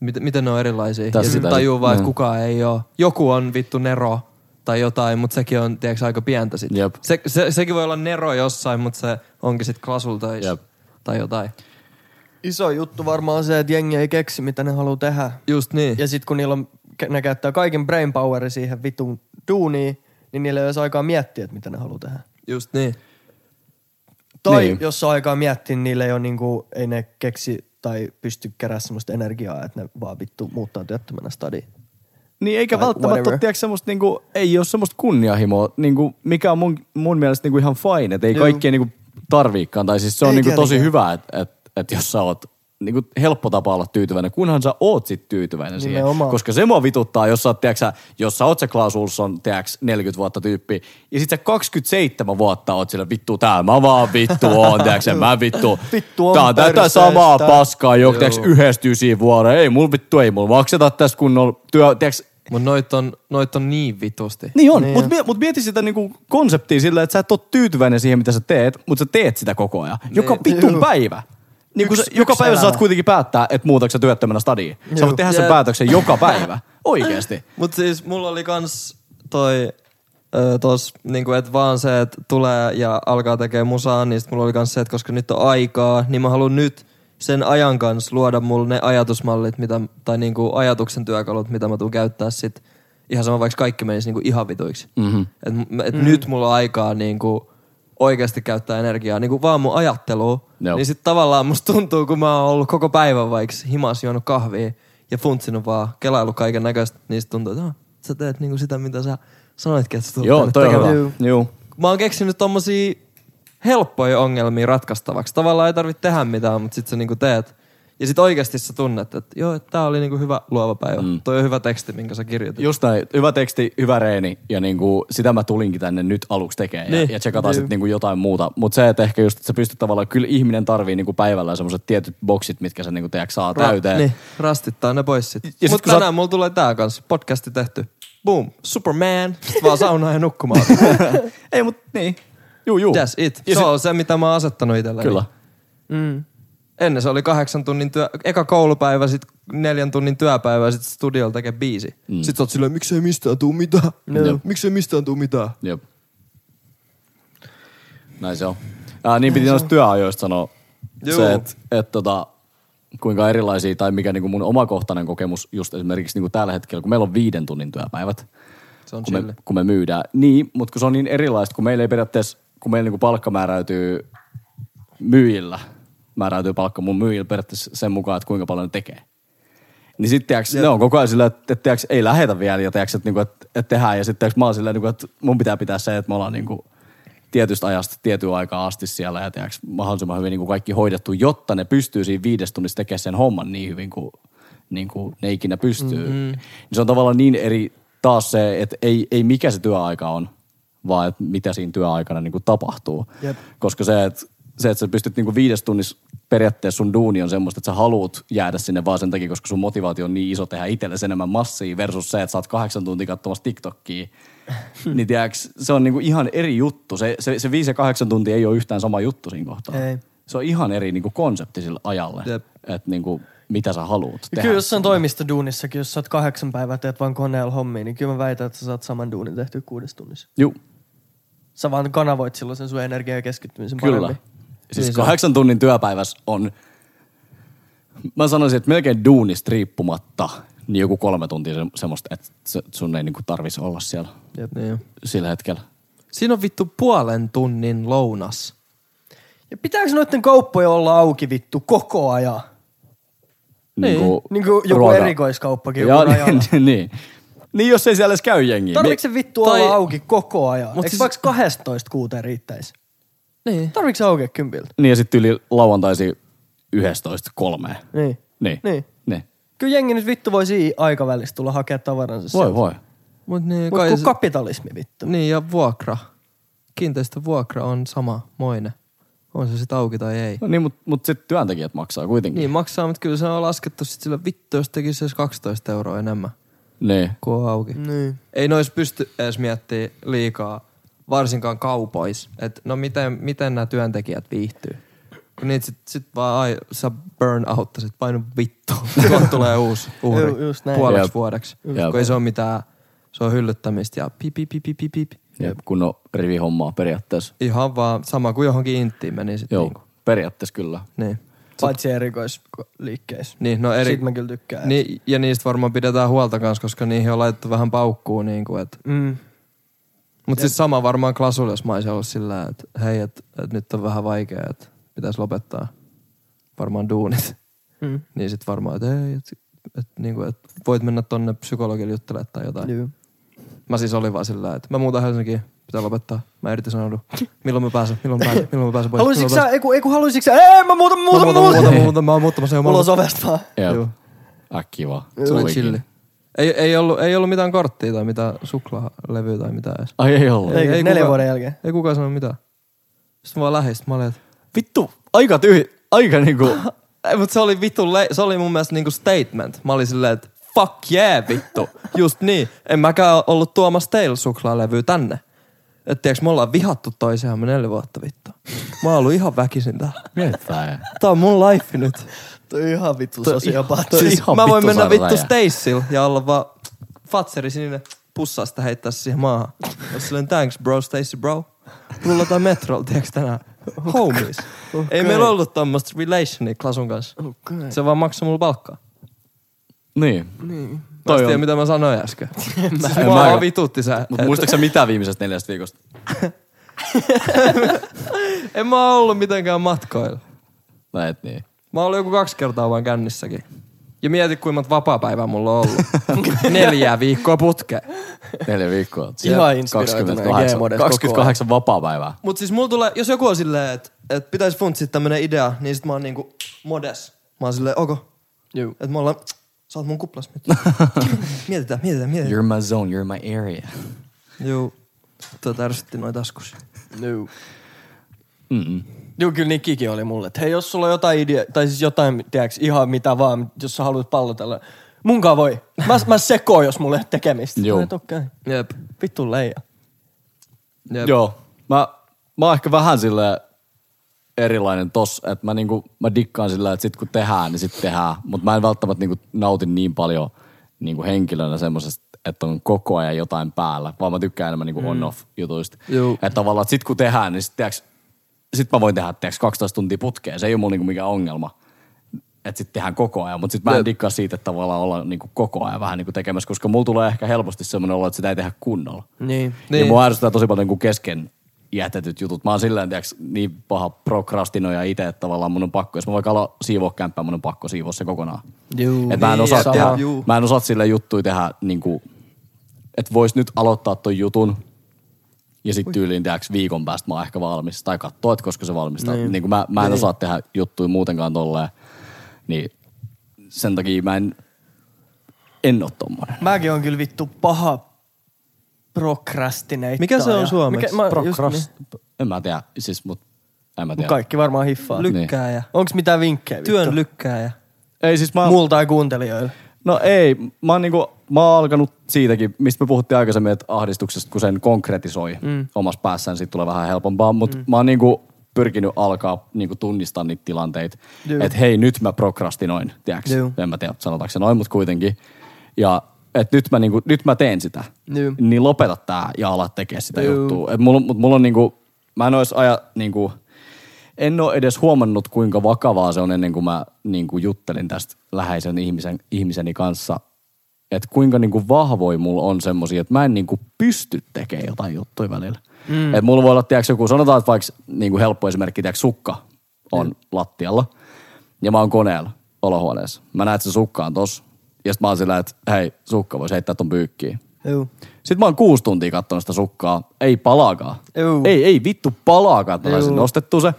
miten, miten ne on erilaisia.
Tässä
ja sitten tajuu vaan, että
niin.
kukaan ei ole. Joku on vittu Nero tai jotain, mutta sekin on tiedätkö, aika pientä sit.
Jep.
Se, se, sekin voi olla Nero jossain, mutta se onkin sit klasulta tai jotain.
Iso juttu varmaan on se, että jengi ei keksi, mitä ne haluaa tehdä.
Just niin.
Ja sit kun niillä on, ne käyttää kaiken brain poweri siihen vitun duuniin, niin niillä ei ole aikaa miettiä, että mitä ne haluaa tehdä.
Just niin.
Tai
Niin.
jos on aikaa miettiä, niin niillä ei, ole niinku, ei ne keksi tai pysty kerää semmoista energiaa, että ne vaan vittu muuttaa työttömänä stadiin.
Niin eikä
Tai
välttämättä ole, tiedätkö, semmoista, niinku, ei ole semmoista kunnianhimoa, niinku, mikä on mun, mun mielestä niinku ihan fine, että ei kaikkea niinku tarviikaan. Tai siis se on
Ei
niinku tosi hyvä, että et, et jos sä oot niinku helppo tapa olla tyytyväinen, kunhan sä oot sit tyytyväinen siihen.
Nimenomaan.
Koska se mua vituttaa, jos sä oot, tiedätkö, jos sä oot se Ulsson, tiedätkö, 40 vuotta tyyppi, ja sit sä 27 vuotta oot sillä vittu tää, mä vaan vittu oon, [LAUGHS] tiedätkö, mä vittu,
Vittu on
tää on tätä samaa paskaa, jo, tiedätkö, yhdestä ysiin vuoden, ei mulla vittu, ei mulla makseta tästä kunnolla työ, tiedätkö,
Mut noit on, noit on niin vitusti.
niin on,
Niin
niin mutta mut mieti sitä niinku konseptia sillä, että sä et ole tyytyväinen siihen, mitä sä teet, mutta sä teet sitä koko ajan. Joka vittun
Juu.
päivä. Niin
Yksi-
sä, joka
yksi
päivä sä saat
elämä.
kuitenkin päättää, että muutatko sä työttömänä stadiin. Sä voit tehdä sen
Jep.
päätöksen joka päivä. Oikeesti. [LAUGHS]
Mut siis mulla oli kans toi tos, niinku, että vaan se, että tulee ja alkaa tekemään musaa, niin sit mulla oli kans se, että koska nyt on aikaa, niin mä haluan nyt sen ajan kanssa luoda mulle ne ajatusmallit, mitä, tai niinku ajatuksen työkalut, mitä mä tuun käyttää sit. Ihan sama, vaikka kaikki menisi niinku ihan vituiksi.
Mhm.
Et, et mm. nyt mulla on aikaa niinku oikeasti käyttää energiaa, niinku vaan mun ajatteluun.
Joo.
Niin sit tavallaan musta tuntuu, kun mä oon ollut koko päivän vaikka himas juonut kahvia ja funtsinut vaan, kelailu kaiken näköistä, niin sit tuntuu, että ah, sä teet niinku sitä, mitä sä sanoitkin, että sä tulet
Joo, toi on. Joo.
Mä oon keksinyt tommosia helppoja ongelmia ratkaistavaksi. Tavallaan ei tarvitse tehdä mitään, mutta sit sä niinku teet. Ja sit oikeasti sä tunnet, että joo, että tää oli niinku hyvä luova päivä. Mm. Toi on hyvä teksti, minkä sä kirjoitit.
Just näin. Hyvä teksti, hyvä reeni ja niinku, sitä mä tulinkin tänne nyt aluksi tekemään ja,
Niin.
ja tsekataan sitten niinku jotain muuta. Mutta se, että ehkä just, että sä pystyt tavallaan, kyllä ihminen tarvii niinku päivällä semmoiset tietyt boksit, mitkä sä niinku teeks saa täyteen.
Niin, rastittaa ne pois sit.
Ja
Ja
sit
Mut
kun sä
tänään mulla tulee tää kanssa, podcasti tehty. Boom, Superman, sit vaan saunaan ja nukkumaan. [LAUGHS]
Ei, mut niin. Juu, juu.
That's it.
Ja
se
sit-
on se, mitä mä oon asettanut itselleni.
Kyllä.
Mm.
Ennen se oli kahdeksan tunnin työ, eka koulupäivä, sit neljän tunnin työpäivä, sit studiolla tekee biisi. Mm. Sitten sä oot silleen, miksei mistään tuu mitään?
No.
Miksei mistään tuu mitään?
Jep. Näin se on. Ää, niin piti noista työajoista sanoa,
Juu.
se, että et, tota, kuinka erilaisia, tai mikä niinku mun omakohtainen kokemus just esimerkiksi niinku tällä hetkellä, kun meillä on viiden tunnin työpäivät,
Se on
kun me, kun me myydään. Niin, mutta kun se on niin erilaista, kun meillä ei periaatteessa, kun meillä niinku palkka määräytyy myyjillä, määräytyy palkka mun myyjillä periaatteessa sen mukaan, että kuinka paljon ne tekee. Niin sitten ne on koko ajan sillä, että, tiiäks, ei lähetä vielä ja tiiäks, että, niinku, että, että tehdään. Ja sitten mä oon sillä, niinku, että mun pitää pitää se, että me ollaan niinku, tietystä ajasta tiettyä aikaa asti siellä ja tiiäks, mahdollisimman hyvin niinku kaikki hoidettu, jotta ne pystyy siinä viides tunnissa tekemään sen homman niin hyvin kuin, niin kuin ne ikinä pystyy. Mm-hmm. Niin se on tavallaan niin eri taas se, että ei, ei mikä se työaika on, vaan että mitä siinä työaikana niinku tapahtuu.
Jep.
Koska se, että se, että sä pystyt niinku viides tunnissa periaatteessa sun duuni on semmoista, että sä haluut jäädä sinne vaan sen takia, koska sun motivaatio on niin iso tehdä itsellesi enemmän massia versus se, että sä oot kahdeksan tuntia katsomassa TikTokia. [LAUGHS] niin tiedäks, se on niinku ihan eri juttu. Se, se, se viisi ja kahdeksan tuntia ei ole yhtään sama juttu siinä kohtaa.
Ei.
Se on ihan eri niinku konsepti sille ajalle, että niinku, mitä sä haluut tehdä.
kyllä jossain toimistoduunissakin, jos sä oot kahdeksan päivää teet vaan koneella hommia, niin kyllä mä väitän, että sä saat saman duunin tehtyä kuudessa tunnissa.
Juu,
Sä vaan kanavoit silloin sen sun energiaa ja keskittymisen
Kyllä.
paremmin.
Siis
Niin
kahdeksan tunnin työpäivässä on, mä sanoisin, että melkein duunista riippumatta, niin joku kolme tuntia se, semmoista, että sun ei niinku tarvisi olla siellä
Jep.
Niin.
sillä hetkellä.
Siinä on vittu puolen tunnin lounas.
Ja pitääkö noiden kauppojen olla auki vittu koko ajan?
Niinku,
Niin kuin joku
ruoka-
erikoiskauppakin [LAUGHS] rajalla.
niin, niin. niin, jos ei siellä edes käy jengiä.
Tarviiko se vittu
Tai-
olla auki koko ajan?
Mut
Eikö
siis-
vaikka 12 kuuteen riittäisi?
Niin.
Tarviiko se auki kympiltä?
Niin, ja sitten yli lauantaisi 11 kolmeen.
Niin.
Niin.
Niin.
niin.
Kyllä jengi nyt vittu voi siinä aikavälissä tulla hakea tavaransa.
Voi,
sieltä.
voi.
Mut niin,
Mut
kai
kun
se,
kapitalismi vittu.
niin ja vuokra. Kiinteistövuokra on sama moine. On se sitten auki tai ei.
No niin, mutta mut sitten työntekijät maksaa kuitenkin.
Niin maksaa, mutta kyllä se on laskettu sit sillä vittu, jos tekisi edes 12 euroa enemmän,
Niin.
kun on auki.
Niin.
Ei nois pysty edes miettimään liikaa, varsinkaan kaupois, että no miten, miten nämä työntekijät viihtyy. Kun niitä sit, sit vaan ai, sä burn out, sit painu vittu. [LAUGHS] Tuolta tulee uusi uhri
Ju- just näin.
puoleksi
Jep.
vuodeksi.
Jep.
Kun ei se ole mitään, se on hyllyttämistä ja pip, pip, pip, pip, pip.
Jep. Kun on rivihommaa periaatteessa.
Ihan vaan sama kuin johonkin inttiin meni sit
Joo,
niinku.
periaatteessa kyllä.
Niin.
Paitsi erikoisliikkeissä.
Niin, no eri,
Siitä mä kyllä tykkään.
niin, ja niistä varmaan pidetään huolta kanssa, koska niihin on laitettu vähän paukkuun. Niin kuin, että
Mm.
Mutta siis sama varmaan Klasulle, jos mä olisin ollut sillä, että hei, että et nyt on vähän vaikea, että pitäisi lopettaa varmaan duunit.
Mm.
niin sit varmaan, että hei, että et, niinku, et voit mennä tonne psykologille juttelemaan tai jotain.
Joo.
Mä siis olin vaan sillä, että mä muutan Helsinkiin, pitää lopettaa. Mä irtisanoudun. Milloin mä pääsen? Milloin mä pääsen? Milloin mä pääsen pois?
Haluaisitko sä, eiku, eiku haluaisitko sä, ei mä muutan,
mä
muutan,
muutan? Mä muutan,
muutan.
mä muutan, mä oon muuttamassa jo
Ulos
monta.
ovesta vaan.
Jep.
Joo.
Äkkiä vaan.
Se oli chilli. Ei, ei, ollut, ei ollut mitään korttia tai mitään suklaalevyä tai mitään edes.
Ai ei ollut.
Ei,
Eikö,
ei
neljän
kuka-
vuoden jälkeen.
Ei kukaan sanonut mitään. Sitten mä vaan lähdin, sit mä olin, että
Vittu, aika tyhjä, aika niinku... [LAUGHS]
Ei, mutta se oli vittu, le- se oli mun mielestä niinku statement. Mä olin silleen, että fuck yeah vittu. Just niin. En mäkään ollut tuomassa teillä suklaalevyä tänne. Et tiiäks, me ollaan vihattu toisiamme neljä vuotta vittu. Mä oon ollut ihan väkisin täällä.
Mietitään.
Tää on mun life nyt.
Toi on ihan vittu sosiopaatti.
Siis
ihan
mä voin
vittu
mennä vittu
räjä.
Stacyl ja olla vaan Fatseri sinne pussaa sitä heittää siihen maahan. Jos silleen thanks bro, Stacy bro. Rullataan metrolla, tiiäks tänään. Homies. Ei meillä ollut tommoista relationia Klasun kanssa.
Okay.
Se vaan maksoi mulle palkkaa.
Niin.
Niin.
Mä
Toi
en tiedä,
on-
mitä mä sanoin äsken. siis
En
mua
mä-
vaan vitutti se.
Mutta
et-
muistaaksä mitään viimeisestä neljästä viikosta? [LAUGHS]
En mä ollut mitenkään matkoilla.
Mä et niin.
Mä oon ollut joku kaksi kertaa vaan kännissäkin. Ja mieti, kuinka monta vapaa-päivää mulla on ollut. [LAUGHS] Neljää viikkoa putkeen.
Neljä viikkoa.
Ihan inspiroitunut
28,
G-modesta koko
28 vapaa-päivää.
Mut siis mulla tulee, jos joku on silleen, että et pitäis funtsia tämmönen idea, niin sit mä oon niinku modes. Mä oon silleen, ok.
Juu.
Että me ollaan, sä oot mun kuplas nyt. [LAUGHS] mietitään, mietitään, mietitään.
You're my zone, you're my area.
Juu. Tuota ärsytti noin taskus.
Juu.
Mm-mm.
Joo, kyllä niin kiki oli mulle. Että hei, jos sulla on jotain idea, tai siis jotain, tiedäks, ihan mitä vaan, jos sä haluat pallotella. Munkaan voi. Mä, mä sekoon, jos mulle ei ole tekemistä.
Joo.
Mä et okei.
Jep.
Vittu leija.
Jep.
Joo. Mä, mä oon ehkä vähän sille erilainen tos, että mä, niinku, mä dikkaan sillä, että sit kun tehdään, niin sit tehdään. Mutta mä en välttämättä niinku nauti niin paljon niinku henkilönä semmosesta, että on koko ajan jotain päällä, vaan mä tykkään enemmän niinku on-off jutuista. Että tavallaan, että sit kun tehdään, niin sit tiiäks, sit mä voin tehdä, tiiäks, 12 tuntia putkeen. Se ei ole mulla niinku mikään ongelma. Että sit tehdään koko ajan, mutta sit mä en dikkaa siitä, että tavallaan olla niinku koko ajan vähän niinku tekemässä, koska mulla tulee ehkä helposti semmoinen olo, että sitä ei tehdä kunnolla.
Niin.
Niin. Ja
Niin.
mua ärsyttää tosi paljon niinku kesken jätetyt jutut. Mä oon silleen, tiiäks, niin paha prokrastinoja itse, että tavallaan mun on pakko, jos mä vaikka aloin siivoa kämppää, mun on pakko siivoa se kokonaan.
Juu,
Et mä en
niin,
osaa tehdä,
Juu.
mä en osaa sille juttuja tehdä niinku, että vois nyt aloittaa ton jutun ja sitten tyyliin tiiäks, viikon päästä mä oon ehkä valmis. Tai katsoo, että koska se valmistaa. Niin. Niin mä, mä en osaa tehdä juttuja muutenkaan tolleen. Niin sen takia mä en, en oo tommonen.
Mäkin on kyllä vittu paha prokrastineittaja.
Mikä se on suomeksi?
mä- just
Prokrast... En mä tiedä, siis mut en mä
niin.
tiedä.
Kaikki varmaan hiffaa.
Niin.
Lykkääjä.
Onks mitään vinkkejä?
Työn
vittu?
lykkääjä.
Ei siis mä,
Multa tai kuuntelijoille.
No ei, mä oon, niinku, mä oon alkanut siitäkin, mistä me puhuttiin aikaisemmin, että ahdistuksesta, kun sen konkretisoi mm. omassa päässään, siitä tulee vähän helpompaa. Mutta mm. mä oon niinku pyrkinyt alkaa niinku tunnistaa niitä tilanteita, että hei, nyt mä prokrastinoin, tiedätkö?
Joo.
En mä tiedä, sanotaanko se noin, mutta kuitenkin. Ja että nyt mä, niinku, nyt mä teen sitä.
Joo.
Niin lopeta tää ja ala tekemään sitä
Joo.
juttua. Et mulla, mut mulla on niinku, mä en ois aja, niinku, en ole edes huomannut, kuinka vakavaa se on ennen kuin mä niin kuin juttelin tästä läheisen ihmisen, ihmiseni kanssa. Että kuinka niin kuin vahvoja mulla on semmosia, että mä en niin kuin pysty tekemään jotain juttuja välillä. Mm. Että mulla voi olla, tiedätkö, joku, sanotaan, että vaikka niin kuin helppo esimerkki, tiedätkö, sukka on mm. lattialla ja mä oon koneella olohuoneessa. Mä näen, että se sukka on tossa. Ja sit mä oon sillä, että hei, sukka voisi heittää ton pyykkiin.
Juu.
Sitten mä oon kuusi tuntia katsonut sitä sukkaa. Ei palaakaan.
Juu.
Ei, ei vittu palaakaan, että mä nostettu se.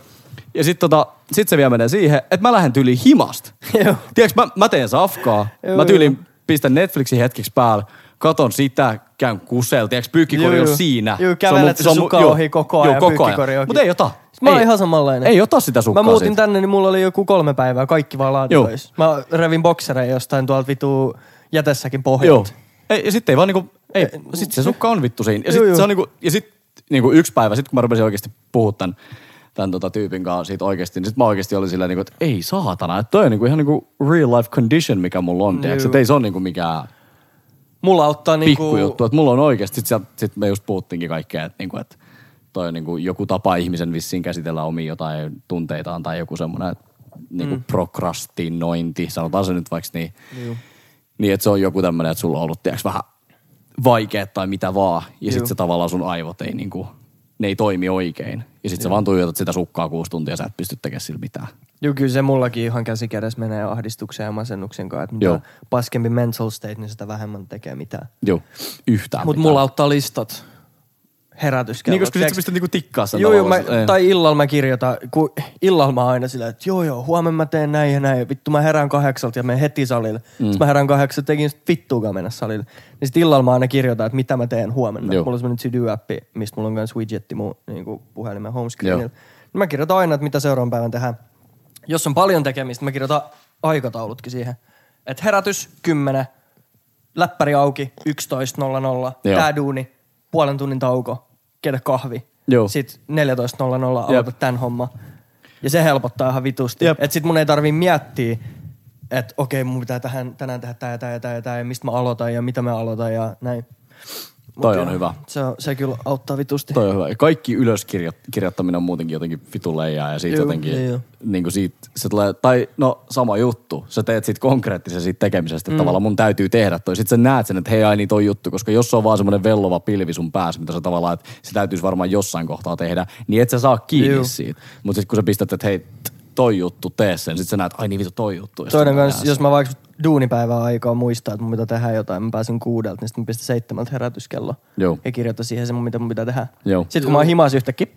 Ja sitten tota, sit se vielä menee siihen, että mä lähden tyyliin himasta.
Joo.
Tiedätkö, mä, mä teen safkaa.
Juu,
mä tyyliin pistän Netflixin hetkeksi päälle. Katon sitä, käyn kusel. Tiedätkö, pyykkikori on siinä. Se on
kävelet se
on mun-
sukka
joo,
ohi koko
joo,
ajan,
koko
pyykkikori ohi.
Mutta ei ota.
Mä oon ihan samanlainen.
Ei ota sitä sukkaa
Mä muutin
siitä.
tänne, niin mulla oli joku kolme päivää, kaikki vaan laatikoissa. Mä revin boksereja jostain tuolta vitu jätessäkin
Joo.
pohjalta.
Ei, ja sitten ei vaan niinku, ei, sit se sukka on vittu siinä. Ja
Joo,
sitten
joo.
se on niinku, ja sit niinku yksi päivä, sit kun mä rupesin oikeasti puhua tämän, tämän tota tyypin kanssa siitä oikeasti, niin sit mä oikeasti olin silleen niinku, että ei saatana, että toi on niinku ihan niinku real life condition, mikä mulla on, tiiäks, että ei se on niinku mikään
Mulla auttaa niinku...
pikkujuttu, että mulla on oikeasti, sit, sieltä- sit me just puhuttiinkin kaikkea, että niinku, että toi on niinku joku tapa ihmisen vissiin käsitellä omia jotain tunteitaan tai joku semmoinen, niinku mm. prokrastinointi, sanotaan se nyt vaikka niin.
Joo.
Niin, että se on joku tämmöinen, että sulla on ollut tiiäks, vähän vaikea tai mitä vaan. Ja
Juu.
sitten se tavallaan sun aivot ei niinku, ne ei toimi oikein. Ja sitten sä vaan tuijotat sitä sukkaa kuusi tuntia sä et pysty tekemään sillä mitään.
Joo, kyllä se mullakin ihan käsi kädessä menee ahdistuksen ja masennuksen kanssa. Että
Joo.
mitä paskempi mental state, niin sitä vähemmän tekee mitään.
Joo, yhtään
Mutta mulla auttaa listat. Herätyskellot.
Niin, koska sit sä pystät niinku tikkaa sen
Joo, joo, mä.
Ei.
tai illalla mä kirjoitan, kun illalla mä aina sillä, että joo joo, huomenna mä teen näin ja näin. Ja vittu mä herään kahdeksalta ja menen heti salille. Mm. Sitten mä herään kahdeksalta, tekin sit vittuukaan mennä salille. Niin sit illalla mä aina kirjoitan, että mitä mä teen huomenna.
Joo.
Mulla on semmonen to-do-appi, mistä mulla on myös widgetti mun niin kuin puhelimen homescreenilla.
Joo.
Niin mä kirjoitan aina, että mitä seuraavan päivän tehdään. Jos on paljon tekemistä, mä kirjoitan aikataulutkin siihen. Että herätys 10, läppäri auki 11.00,
Joo.
tää duuni, puolen tunnin tauko, ketä kahvi.
Joo.
Sitten 14.00 aloitat tämän homma. Ja se helpottaa ihan vitusti. Että sit mun ei tarvii miettiä, että okei, mun pitää tähän, tänään tehdä tää ja tää ja tää ja tää ja mistä mä aloitan ja mitä mä aloitan ja näin.
Toi on hyvä.
Se, se kyllä auttaa vitusti.
Toi on hyvä. Ja kaikki ylös kirjoittaminen on muutenkin jotenkin vitu leijaa ja siitä
Joo,
jotenkin,
niin
niin kuin siitä, se tulee, tai no sama juttu, sä teet siitä konkreettisen siitä tekemisestä, että mm. tavallaan mun täytyy tehdä toi. Sitten sä näet sen, että hei ai niin toi juttu, koska jos se on vaan semmoinen vellova pilvi sun päässä, mitä sä tavallaan, että se täytyisi varmaan jossain kohtaa tehdä, niin et sä saa kiinni
Joo.
siitä. Mutta sitten kun sä pistät, että hei, t- toi juttu, tee sen, sit sä näet, ai niin vitu toi juttu.
Toinen kanssa, jos
sen.
mä vaikka duunipäivän aikaa muistaa, että mun pitää tehdä jotain, mä pääsen kuudelta, niin sitten mä pistän seitsemältä herätyskello.
Joo.
Ja kirjoitan siihen se, mitä mun pitää tehdä.
Joo.
Sitten kun mä oon himas yhtäkkiä,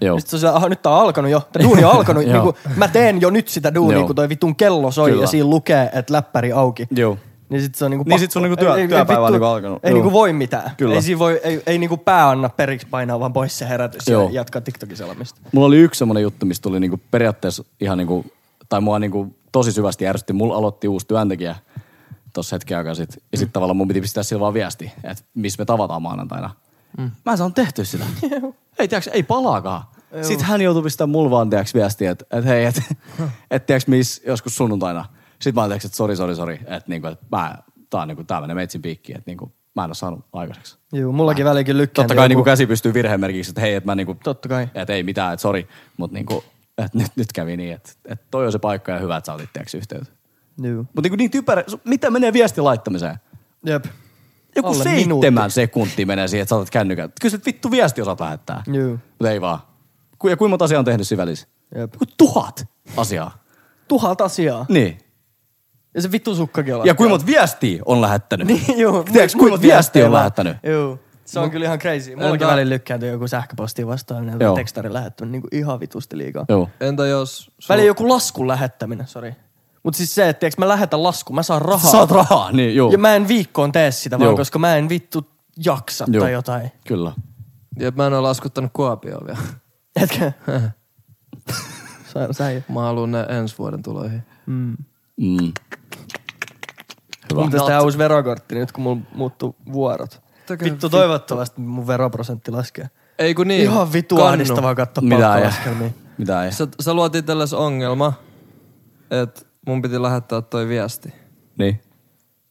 Joo.
sitten se on, aha, nyt tää on alkanut jo. Tää duuni on [LAUGHS] alkanut. Niin kuin, mä teen jo nyt sitä duunia, kun toi vitun kello soi
Kyllä.
ja siinä lukee, että läppäri auki.
Joo.
Niin sit se on niinku
Niin sit sun niinku työ- työpäivä on niinku alkanut.
Ei
Joo.
niinku voi mitään.
Kyllä.
Ei, siinä voi, ei, ei niinku pää anna periksi painaa, vaan pois se herätys
Joo.
ja jatkaa TikTokin selamista.
Mulla oli yksi semmoinen juttu, mistä tuli niinku periaatteessa ihan niinku, tai mua niinku tosi syvästi ärsytti. Mulla aloitti uusi työntekijä tuossa hetken aikaa sitten. Ja sitten tavallaan mun piti pistää sillä vaan viesti, että missä me tavataan maanantaina. Mm. Mä en saanut tehtyä sitä. [LAUGHS] ei, tiiäks, ei palaakaan. Sitten hän joutui pistämään mulle vaan tiiäks, viestiä, että et, hei, [LAUGHS] että et, tiiäks, missä joskus sunnuntaina. Sitten mä tiiäks, että sori, sori, sori, että niinku, et mä, tää, on, niinku, tää menee meitsin piikkiin, että niinku, mä en ole saanut aikaiseksi.
Juu, mullakin välikin lykkää.
Totta kai niin käsi pystyy virhemerkiksi, että hei, että mä niinku,
Totta kai.
että ei mitään, että sori, mutta niinku, että nyt, nyt kävi niin, että, että toi on se paikka ja hyvä, että sä otit tiedätkö, yhteyttä.
Juu.
Mutta niinku niin typerä, mitä menee viestin laittamiseen?
Jep.
Joku
Alle
seitsemän
minuutti.
sekuntia menee siihen, että sä otat kännykän. Kyllä vittu viesti osaat lähettää.
Juu.
Mutta ei vaan. Ku- Ja kuinka monta asiaa on tehnyt välissä?
Jep.
Joku tuhat asiaa.
Tuhat asiaa.
Niin.
Ja se vittu sukkakin on
Ja kuinka monta viestiä on lähettänyt?
Niin, juu.
Tiedätkö, kuinka monta viestiä on lähettänyt?
Juu. Se on kyllä ihan crazy. Mullakin
Entä-
välillä lykkääntyy joku sähköposti vastaan, niin
Joo.
tekstari lähettänyt niin ihan vitusti liikaa.
Joo.
Entä jos... Sul...
Välillä joku laskun lähettäminen, sori. Mutta siis se, että tiiäks, mä lähetän lasku, mä saan rahaa.
Saat rahaa, niin joo.
Ja mä en viikkoon tee sitä, vaan
Joo.
koska mä en vittu jaksa
Joo.
tai jotain.
Kyllä.
Ja mä en ole laskuttanut Kuopioon vielä.
Etkö? [LAUGHS] Sairas äijä.
Mä haluan ne ensi vuoden tuloihin.
Mm.
Mun pitäisi tehdä uusi verokortti nyt, kun mulla muuttuu vuorot.
Tekö
Vittu
vittu?
toivottavasti mun veroprosentti laskee.
Ei kun niin.
Ihan vitu
Kannu.
ahdistavaa katsoa
Mitä ei.
palkkalaskelmia.
Mitä ei.
Sä, sä luotiin tällais ongelma, että mun piti lähettää toi viesti.
Niin.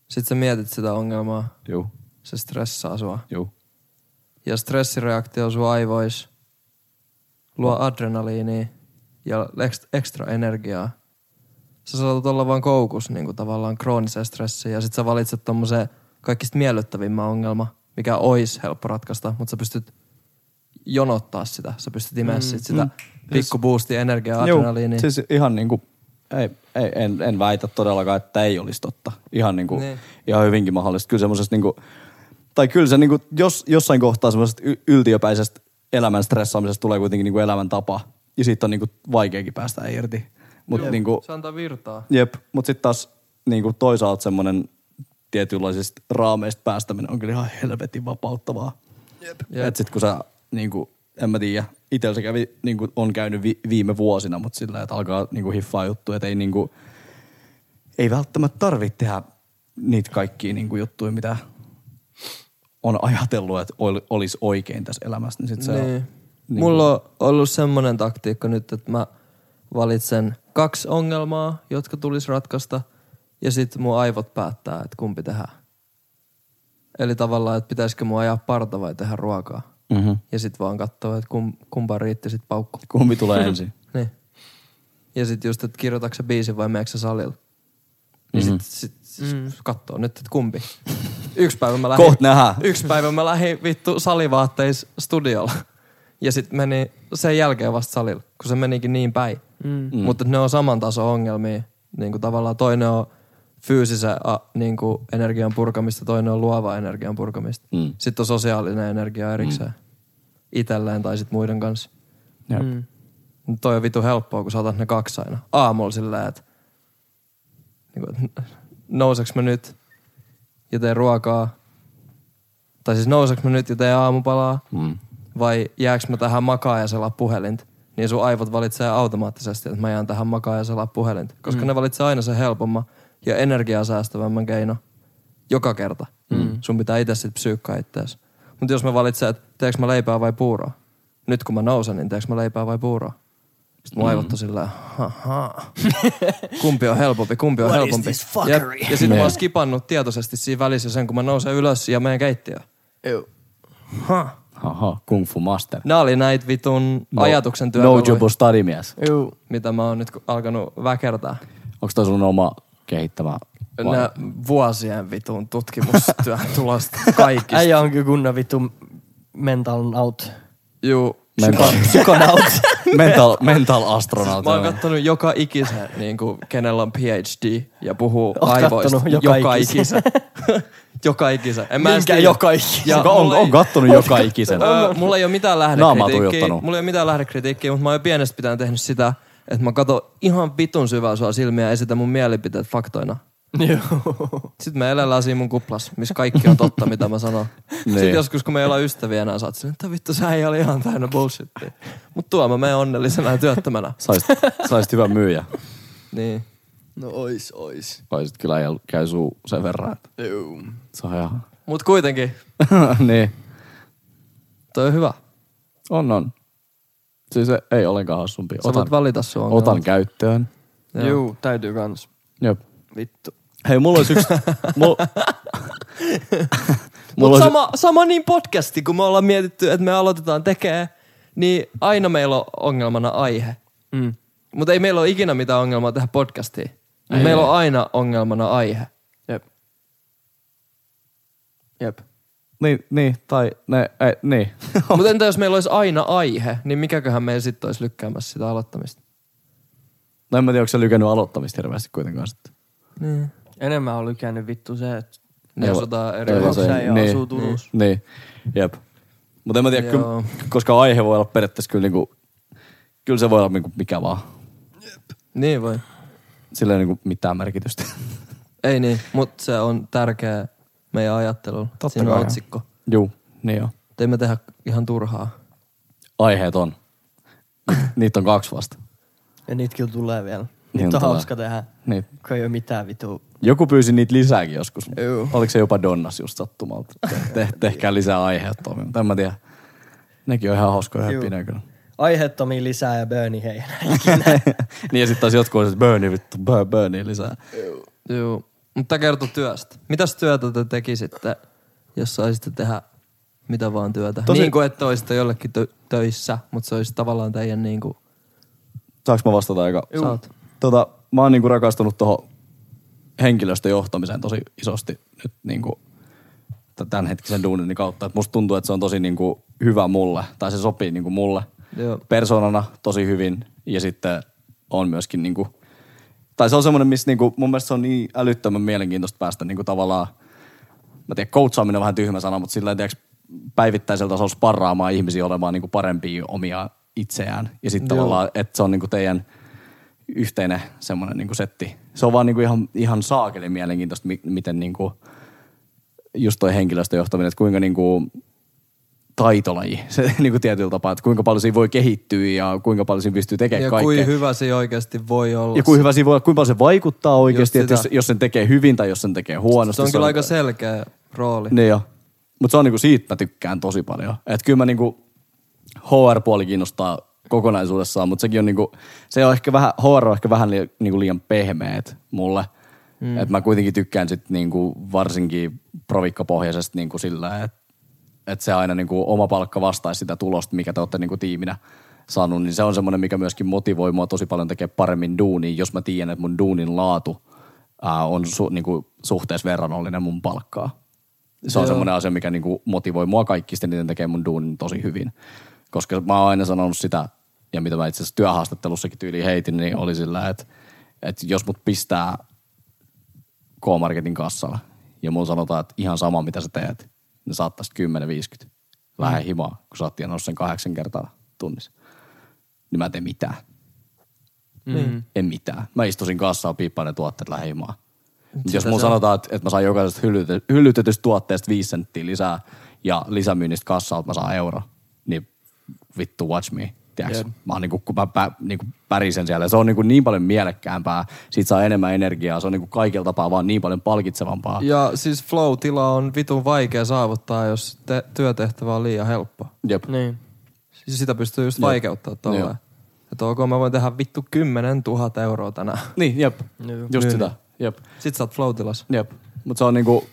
Sitten sä mietit sitä ongelmaa.
Joo.
Se stressaa sua.
Joo.
Ja stressireaktio sun aivois luo adrenaliinia ja ekstra energiaa. Sä saatat olla vaan koukus niin kuin tavallaan krooniseen stressiin ja sit sä valitset tommoseen kaikista miellyttävimmän ongelma, mikä ois helppo ratkaista, mutta sä pystyt jonottaa sitä. Sä pystyt imeä sit sitä pikku boostia energiaa,
Joo,
adrenaliinia.
siis ihan niinku, ei, ei, en, en väitä todellakaan, että ei olisi totta. Ihan niinku,
Niin.
ihan hyvinkin mahdollista. Kyllä semmosesta niinku, tai kyllä se niinku, jos, jossain kohtaa semmoisesta yltiöpäisestä elämän stressaamisesta tulee kuitenkin niinku elämäntapa. Ja siitä on niinku vaikeakin päästä irti. Mutta niinku,
Se antaa virtaa.
jep, mutta sitten taas niinku toisaalta semmoinen tietynlaisista raameista päästäminen on kyllä ihan helvetin vapauttavaa.
Jep.
Et sit kun sä, niinku, en mä tiedä, itsellä se kävi, niinku, on käynyt vi, viime vuosina, mutta sillä että alkaa niinku, hiffaa juttuja, että ei, niinku, ei välttämättä tarvitse tehdä niitä kaikkia niinku, juttuja, mitä on ajatellut, että ol, olisi oikein tässä elämässä. Niin sit se on,
Niin. Mulla on ollut semmonen taktiikka nyt, että mä valitsen kaksi ongelmaa, jotka tulisi ratkaista, ja sitten mun aivot päättää, että kumpi tehdään. Eli tavallaan, että pitäisikö mun ajaa parta vai tehdä ruokaa.
mm-hmm.
Ja sitten vaan katsoa, että kum, kumpaan riitti sit paukku. [LAUGHS]
Kumpi tulee ensin? [LAUGHS]
Niin. Ja sitten just, että kirjoitatko sä biisin vai meneekö salilla. Niin
Mhm.
sit, sit, sit katsoo nyt, että kumpi. [LAUGHS] Yksi päivä mä lähdin,
Koht nähdään.
yksi päivä mä lähdin vittu salivaatteis studiolla. Ja sitten meni sen jälkeen vasta salilla, kun se menikin niin päin. Mm. Mutta ne on saman tason ongelmia. Niin kuin tavallaan toinen on fyysisen a, niin kuin energian purkamista, toinen on luova energian purkamista.
Mm.
Sitten on sosiaalinen energia erikseen. Itselleen tai sitten muiden kanssa.
Jep.
Mm.
Nyt toi on vitu helppoa, kun sä otat ne kaksi aina. Aamulla silleen, että niin nouseks mä nyt ja teen ruokaa. Tai siis nouseks mä nyt ja teen aamupalaa.
Mm.
Vai jääks mä tähän makaa ja selaa puhelinta. Niin sun aivot valitsee automaattisesti, että mä jään tähän makaa ja selaa puhelinta. Koska mm. ne valitsee aina sen helpomman ja energiaa säästävämmän keino. Joka kerta. Mm. Sun pitää itse sit psyykkaa ittees. Mutta jos mä valitsen, että teekö mä leipää vai puuroa. Nyt kun mä nousen, niin teekö mä leipää vai puuroa. Sitten mun aivot on sillä haha. [LAUGHS] kumpi on helpompi, kumpi on
What
helpompi. Ja, ja sitten mä oon skipannut tietoisesti siinä välissä sen, kun mä nousen ylös ja menen keittiöön.
Joo.
Aha, kung fu master.
Nämä oli näitä vitun no, ajatuksen
No
työkaluja,
job stadimies.
Joo.
mitä mä oon nyt alkanut väkertää.
Onko toi sun oma kehittämä? vai?
Nää vuosien vitun tutkimustyön [LAUGHS] tulosta kaikista.
Äijä on kyllä kunnon vittu mental out.
Juu.
Mental, [LAUGHS]
Psykonaut.
mental, mental astronaut.
Mä oon kattonut joka ikisen, niin kuin, kenellä on PhD ja puhuu
Oot
aivoista.
joka
joka
ikisen.
ikisen. [LAUGHS] joka ikisen. En mä
Minkä joka ikisen?
On, on
ei-
kattonut joka ikisen.
Öö, mulla ei ole mitään lähdekritiikkiä. Mulla ei ole mitään lähdekritiikkiä, mutta mä oon jo pienestä pitäen tehnyt sitä, että mä katon ihan vitun syvää sua silmiä ja esitän mun mielipiteet faktoina.
Joo.
Sitten me elellään siinä mun kuplas, missä kaikki on totta, mitä mä sanon. [LAUGHS]
Niin.
Sitten joskus, kun me ei olla ystäviä enää, sä oot silleen, että vittu, sä ei ole ihan täynnä bullshittia. Mut tuo mä menen onnellisena ja työttömänä.
Saisit, saisit hyvä myyjä.
Niin.
No ois, ois.
Saisit kyllä ja käy suu sen verran.
Joo.
se on ihan...
Mut kuitenkin, [LAUGHS]
niin.
toi on hyvä.
On, on. Siis se ei ollenkaan hassumpi.
Sä voit valita sun
otan
ongelmat.
käyttöön.
Joo.
Joo, täytyy kans.
Jep.
Vittu.
Hei, mulla olisi yksi... [LAUGHS] mulla, Mulla olisi-
sama, sama niin podcasti, kun me ollaan mietitty, että me aloitetaan tekee, niin aina meillä on ongelmana aihe.
Mm.
Mutta ei meillä ole ikinä mitään ongelmaa tehdä podcastia.
Ei.
meillä on aina ongelmana aihe.
Jep. Jep.
Niin, niin, tai ne, ei, niin. [LAUGHS]
Mutta entä jos meillä olisi aina aihe, niin mikäköhän meillä sitten olisi lykkäämässä sitä aloittamista?
No en mä tiedä, onko se lykännyt aloittamista hirveästi kuitenkaan sitten.
Niin.
Enemmän on lykännyt vittu se, että
Ne
Ei
osataan eri
ei
Ei se- ja
niin.
asuu Turussa.
Niin, jep. Mutta en mä tiedä, kyllä, koska aihe voi olla periaatteessa kyllä niinku, kyllä se voi olla niinku mikä vaan.
Niin voi.
Sillä ei niinku mitään merkitystä. [LAUGHS]
Ei niin, mutta se on tärkeä meidän ajattelulla.
Totta
Siinä on
kai.
otsikko.
Juu, niin joo.
Ei me tehdä ihan turhaa.
Aiheet on. Niitä on kaksi vasta.
Ja niitä kyllä tulee vielä.
Niin
Niitä on
tulee.
hauska tehdä,
Niin.
kun ei ole mitään vitu.
Joku pyysi niitä lisääkin joskus.
Juu.
Oliko se jopa Donnas just sattumalta? Te, te, tehkää lisää aiheettomia, mutta en mä tiedä. Nekin on ihan hauskoja
Juu.
höppinä kyllä.
Aiheettomia lisää ja Bernie hei. [LAUGHS]
niin ja sitten taas jotkut on, että Bernie vittu, Bernie lisää.
Joo. Mutta tämä kertoo työstä. Mitäs työtä te tekisitte, jos saisitte tehdä mitä vaan työtä?
Tosi-.
Niin kuin että olisitte jollekin tö- töissä, mutta se olisi tavallaan teidän niin kuin...
Saanko mä vastata aika?
Saat.
Tota, mä oon niinku rakastunut tuohon henkilöstöjohtamiseen tosi isosti nyt niinku tämänhetkisen duunini kautta. Et musta tuntuu, että se on tosi niinku hyvä mulle, tai se sopii niinku mulle
Joo.
persoonana tosi hyvin. Ja sitten on myöskin niinku, tai se on semmoinen, missä niinku, mun mielestä se on niin älyttömän mielenkiintoista päästä niinku tavallaan, mä tiedän, coachaaminen on vähän tyhmä sana, mutta sillä tiedätkö, päivittäisellä tasolla sparraamaan ihmisiä olemaan niinku parempia omia itseään. Ja sitten tavallaan, että se on niinku teidän yhteinen semmoinen niinku setti. Se on vaan niinku ihan, ihan saakeli mielenkiintoista, mi- miten niinku, just toi henkilöstöjohtaminen, että kuinka niinku taitolaji se [LAUGHS] niinku tietyllä tapaa, että kuinka paljon siinä voi kehittyä ja kuinka paljon siinä pystyy tekemään
Ja
kaikkea.
kuin hyvä se oikeasti voi olla.
ja kuinka hyvä siinä voi olla, kuinka paljon se vaikuttaa oikeasti, että jos, jos sen tekee hyvin tai jos sen tekee huonosti.
Se on kyllä aika selkeä rooli.
Niin jo. Mutta se on niinku siitä mä tykkään tosi paljon. Että kyllä mä niinku HR-puoli kiinnostaa kokonaisuudessaan, mutta sekin on niinku, se on ehkä vähän, HR on ehkä vähän li, niinku liian pehmeet mulle. Mm. Että mä kuitenkin tykkään sit niinku varsinkin provikkapohjaisesti niinku sillä, että et se aina niinku oma palkka vastaisi sitä tulosta, mikä te olette niinku tiiminä saanut, niin se on semmoinen, mikä myöskin motivoi mua tosi paljon tekemään paremmin duunia, jos mä tiedän, että mun duunin laatu ää, on su, niinku suhteessa verrannollinen mun palkkaa. Se on semmoinen asia, mikä niinku motivoi mua kaikista eniten tekee mun duunin tosi hyvin. Koska mä oon aina sanonut sitä, ja mitä mä itse asiassa työhaastattelussakin tyyliin heitin, niin oli sillä, että, että jos mut pistää K-Marketin kassalla, ja mun sanotaan, että ihan sama mitä sä teet, niin saattaisi 10-50. Lähde
Mm.
himaa, kun sä oot tienannut sen kahdeksan kertaa tunnissa. Niin mä en tee mitään.
Mm.
En mitään. Mä istuisin kassalla, piippaan ne tuotteet lähde himaa.
Sitä
Jos mun
on.
sanotaan, että, että mä saan jokaisesta hyllyte- hyllytetystä tuotteesta viisi senttiä lisää ja lisämyynnistä kassalta mä saan euro, niin vittu watch me. Tiedätkö?
Jep.
Mä oon niinku, kun mä pä, niinku pärisen siellä. Se on niinku niin paljon mielekkäämpää. Siitä saa enemmän energiaa. Se on niinku kaikilla tapaa vaan niin paljon palkitsevampaa.
Ja siis flow-tila on vitun vaikea saavuttaa, jos te- työtehtävä on liian helppo.
Jep.
Niin.
Siis sitä pystyy just vaikeuttamaan tolleen. Että ok, mä voin tehdä vittu 10 000 euroa tänään.
Niin, jep.
Joo.
Just
Niin.
sitä. Jep.
Sit sä oot flow-tilassa.
Jep. Mutta se on niinku,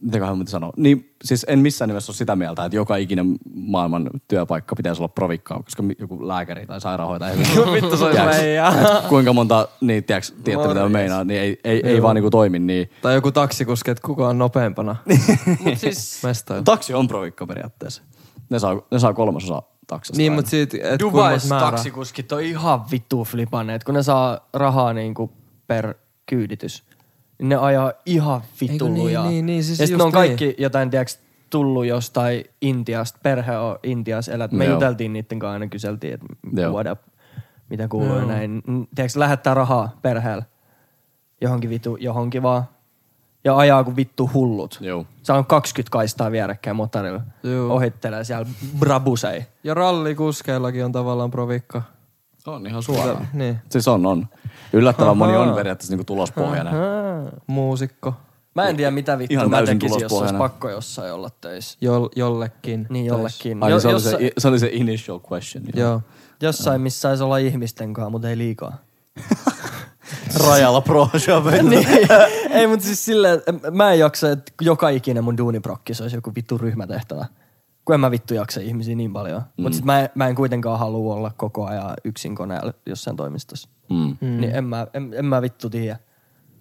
mitäköhän mä sanoa. Niin, siis en missään nimessä ole sitä mieltä, että joka ikinen maailman työpaikka pitäisi olla provikkaa, koska joku lääkäri tai sairaanhoitaja.
Vittu se olisi
Tiedätkö, et Kuinka monta, niin tiedätkö, tiedätte mitä mä meinaan, niin ei, ei, ei vaan niinku toimi niin.
Tai joku taksikuski, että kuka on nopeampana [LAUGHS]
Mut siis.
Taksi on provikka periaatteessa. Ne saa, ne saa kolmasosa taksasta.
Niin, mutta siitä, että
Dubais taksikuskit on ihan vittu flipanneet, kun ne saa rahaa niinku per kyyditys. Niin ne ajaa ihan vittu
Eikö niin,
lujaa.
niin, niin, siis
ja sitten on kaikki jotain, tiedäks, tullut jostain Intiasta, perhe on Intiassa elät. Me
Joo.
juteltiin niiden kanssa aina, kyseltiin, että
Joo.
what up, mitä kuuluu ja näin. Tiedäks, lähettää rahaa perheelle johonkin vittu, johonkin vaan. Ja ajaa kuin vittu hullut.
Joo.
Se on 20 kaistaa vierekkäin motorilla.
Joo.
Ohittelee siellä brabusei.
Ja rallikuskeillakin on tavallaan provikka.
On ihan suoraan.
Niin.
Siis on, on. Yllättävän moni on periaatteessa niinku tulospohjainen.
Muusikko.
Mä en tiedä mitä vittua
Ihan
mä tekisin, jos olisi pakko jossain olla töissä.
Jo, jollekin.
Niin jollekin.
Ai,
Jo,
se, oli se, se oli se initial question.
Joo.
jossain, missä saisi olla ihmisten kanssa, mutta ei liikaa. [LAUGHS]
Rajalla pro [LAUGHS]
niin. Ei, mutta siis silleen, mä en jaksa, että joka ikinen mun duuniprokki se olisi joku vittu ryhmätehtävä. Kun en mä vittu jaksa ihmisiä niin paljon. Mm. Mutta sit mä, en- mä en kuitenkaan halua olla koko ajan yksin koneella jossain toimistossa.
Mm.
Mm. Niin en mä, en, en mä vittu tiedä.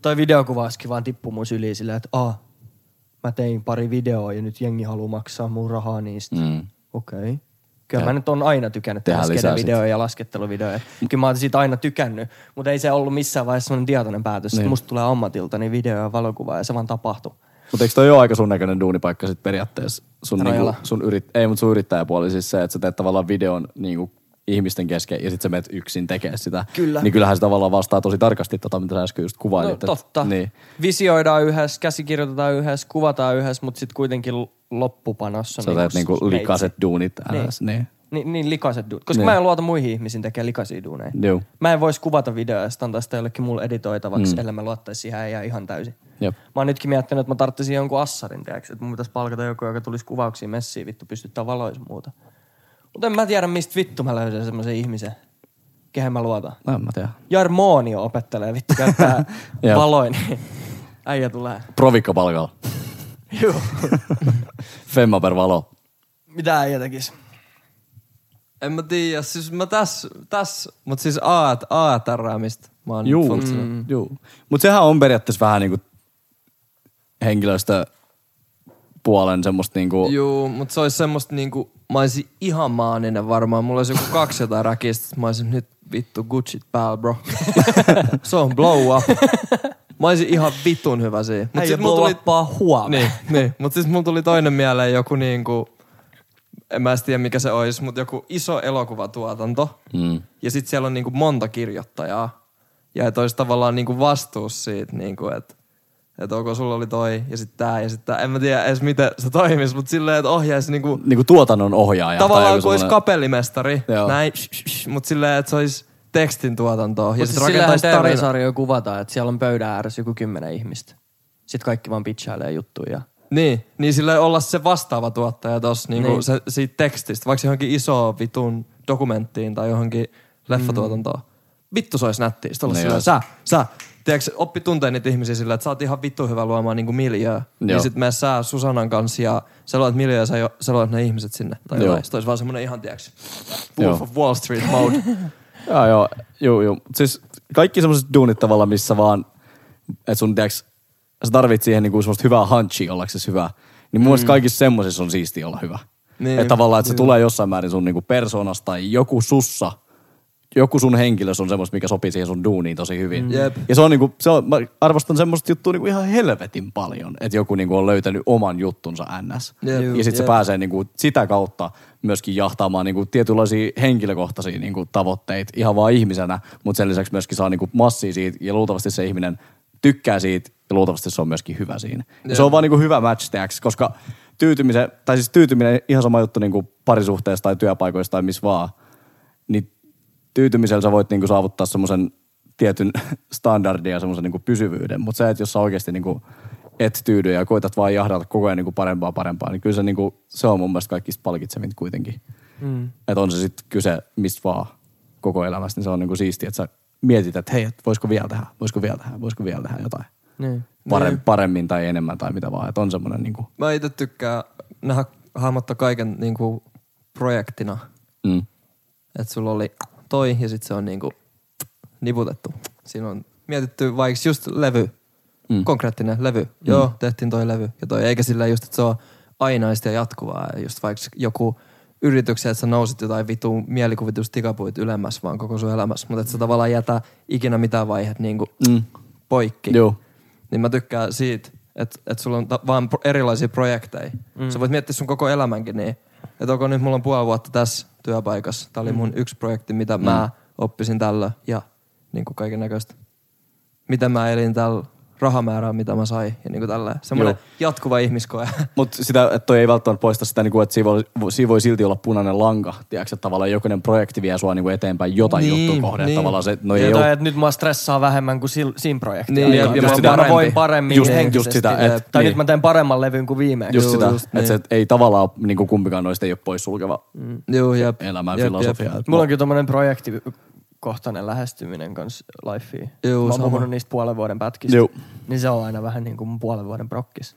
Toi videokuvauskin vaan tippui mun syliin silleen, että ah, mä tein pari videoa ja nyt jengi haluaa maksaa mun rahaa niistä.
Mm.
Okei. Okay. Kyllä
Ja
mä nyt on aina tykännyt tehdä
tehdään lisää
videoja ja lasketteluvideoja. Kyllä mä oon siitä aina tykännyt, mutta ei se ollut missään vaiheessa sellainen tietoinen päätös, että
Niin.
musta tulee ammatilta niin video ja valokuva ja se vaan tapahtui.
Mutta eikö toi ole aika sun näköinen duunipaikka sit periaatteessa? Sun, niinku, sun yrit, ei, mutta sun yrittäjäpuoli siis se, että sä teet tavallaan videon niinku, ihmisten kesken ja sit sä menet yksin tekemään sitä.
Kyllä.
Niin kyllähän se tavallaan vastaa tosi tarkasti tota, mitä sä äsken just kuvailit.
No, totta.
Niin.
Visioidaan yhdessä, käsikirjoitetaan yhdessä, kuvataan yhdessä, mutta sitten kuitenkin loppupanossa.
Sä teet niinku
meitsi.
likaset duunit
Niin.
äänes. Niin.
Niin, niin likaset duunit. Koska
Niin.
mä en luota muihin ihmisiin tekemään likaisia duuneja.
Joo.
Mä en vois kuvata videoa ja antaa sitä jollekin mulle editoitavaksi, mm. ellei mä luottaisi siihen äijään ihan täysin.
Jep.
Mä oon nytkin miettinyt, että mä tarvitsin jonkun assarin, tiiäks, että mun pitäisi palkata joku, joka tulisi kuvauksiin messiin, vittu pystyttää valois muuta. Mutta en mä tiedä, mistä vittu mä löysin semmoisen ihmisen, kehen mä luotan.
No, en mä tiedä.
Jarmonio opettelee vittu käyttää [LAUGHS] valoin, [LAUGHS] äijä tulee.
Provikka palkalla.
Joo. [LAUGHS]
Femma per valo.
Mitä äijä tekis?
En mä tiedä, siis mä tässä, täs, mut siis AT, ATRäämistä mä oon
Juu.
funtsilla.
Mm. Juu. Mut sehän on periaatteessa vähän niinku henkilöstö puolen semmoista niinku...
Juu, mut se olisi semmoista niinku, mä olisin ihan maaninen varmaan. Mulla olisi joku 200 räkistä, mä olisin nyt vittu Gucci päällä, bro. [LAUGHS] se on blow up. Mä olisin ihan vitun hyvä siinä. Mut
Äijä
sit mulla tuli,
huomenna.
niin, niin. Mut siis mulla tuli toinen mieleen joku niinku, en mä edes tiedä mikä se olisi, mutta joku iso elokuvatuotanto.
Mm.
Ja sitten siellä on niinku monta kirjoittajaa. Ja että olisi tavallaan niinku vastuus siitä, niinku, että et ok, sulla oli toi ja sitten tää ja sitten tää. En mä tiedä edes miten se toimisi, mutta silleen, että ohjaisi niinku,
Niinku tuotannon ohjaaja.
tavallaan
joku
kuin olisi
semmonen-
kapellimestari.
Joo.
Näin, mutta silleen, että se olisi tekstin tuotantoa. Ja sitten
siis
rakentaisi tarina.
TV-sarjoja kuvataan, että siellä on pöydän ääressä joku kymmenen ihmistä. Sitten kaikki vaan pitchailee juttuja.
Niin, niin sille olla se vastaava tuottaja tossa niinku
Niin.
se, siitä tekstistä, vaikka johonkin isoon vitun dokumenttiin tai johonkin leffatuotantoon. Vittu se olisi nättiä. Sitten olla
Niin
silleen,
olisi.
sä, sä, tiedätkö, oppi tuntee niitä ihmisiä sillä, että sä oot ihan vittu hyvä luomaan niinku miljöö. Niin sit mene sä Susanan kanssa ja sä luot miljöö ja sä, jo, sä luot ne ihmiset sinne. Tai
Joo.
jotain. Sitten olisi vaan semmonen ihan, tiedätkö, Wolf of Wall Street mode. [LAUGHS]
Joo, joo, joo, joo. Siis kaikki semmoiset duunit tavallaan, missä vaan, että sun, tiiäks, sä tarvit siihen niinku semmoista hyvää hunchia ollaksesi hyvä. Niin mun mm. kaikissa semmoisissa on siistiä olla hyvä.
Niin.
Että tavallaan, että se tulee jossain määrin sun niinku persoonasta tai joku sussa, joku sun henkilös on semmoista, mikä sopii siihen sun duuniin tosi hyvin.
Jep.
Ja se on niinku, se on, mä arvostan semmoista juttua niinku ihan helvetin paljon, että joku niinku on löytänyt oman juttunsa ns.
Jep.
Ja sitten se pääsee niinku sitä kautta myöskin jahtaamaan niinku tietynlaisia henkilökohtaisia niinku tavoitteita ihan vaan ihmisenä, mutta sen lisäksi myöskin saa niinku massia siitä ja luultavasti se ihminen tykkää siitä ja luultavasti se on myöskin hyvä siinä. Ja se on vaan niinku hyvä match, tiiäks, koska tyytymisen, tai siis tyytyminen ihan sama juttu niinku parisuhteessa tai työpaikoissa tai missä vaan, niin tyytymisellä sä voit niinku saavuttaa semmoisen tietyn [LAUGHS] standardin ja semmoisen niinku pysyvyyden, mutta se, että jos sä oikeasti niinku et tyydy ja koitat vaan jahdata koko ajan niinku parempaa parempaa, niin kyllä se, niinku, se on mun mielestä kaikista palkitsevinta kuitenkin. Mm. Että on se sitten kyse mistä vaan koko elämästä, niin se on niinku siistiä, että sä mietit, että hei, et voisiko vielä tehdä, voisiko vielä tehdä, voisiko vielä tehdä jotain.
Niin.
Parem,
Niin.
paremmin tai enemmän tai mitä vaan, että on semmoinen niinku,
Mä itse tykkään nähdä hahmottaa kaiken niinku projektina.
mm,
Että sulla oli toi ja sitten se on niinku niputettu. Siinä on mietitty vaikka just levy,
Mm.
konkreettinen levy. Mm. Joo, tehtiin toi levy ja toi. Eikä sillä just, että se on ainaista ja jatkuvaa. Ja just vaikka joku yrityksen, että sä nousit jotain vitu mielikuvitus ylemmäs vaan koko sun elämässä. Mutta että sä tavallaan jätä ikinä mitään vaiheet niinku
mm,
poikki.
joo,
Niin mä tykkään siitä, että et sulla on ta- vaan pro- erilaisia projekteja. Mm. Sä voit miettiä sun koko elämänkin niin. Että onko nyt mulla on puoli vuotta tässä työpaikassa. Tää oli mun yksi projekti, mitä mm. mä oppisin tällä ja niin kuin kaiken näköistä. Miten mä elin tällä rahamäärää, mitä mä sain ja niin kuin tällä. Semmoinen
Joo.
jatkuva ihmiskoe. [LAUGHS]
Mutta sitä, että toi ei välttämättä poista sitä, niinku, että siinä voi, siinä voi silti olla punainen lanka. Tiedätkö, että tavallaan jokainen projekti vie sua niinku eteenpäin jotain
Niin,
juttua kohden.
niin.
Tavallaan se, no
Ja
ei ole,
että nyt mua stressaa vähemmän kuin sil, siinä projektissa.
Niin, jep, ja mä oon
mä voin
parempi.
paremmin
Just-
henkisesti.
just sitä, et-
tai
niin.
nyt mä teen paremman levyn kuin viimeksi.
just sitä,
just
että
niin.
se ei tavallaan niinku kumpikaan noista ei ole poissulkeva
Joo, jep.
elämän
Jep,
filosofia.
jep.
Mulla onkin tommonen projekti henkilökohtainen lähestyminen kanssa lifeen.
Juu,
Mä oon
sama.
puhunut niistä puolen vuoden pätkistä.
Juu.
Niin se on aina vähän niin kuin puolen vuoden prokkis.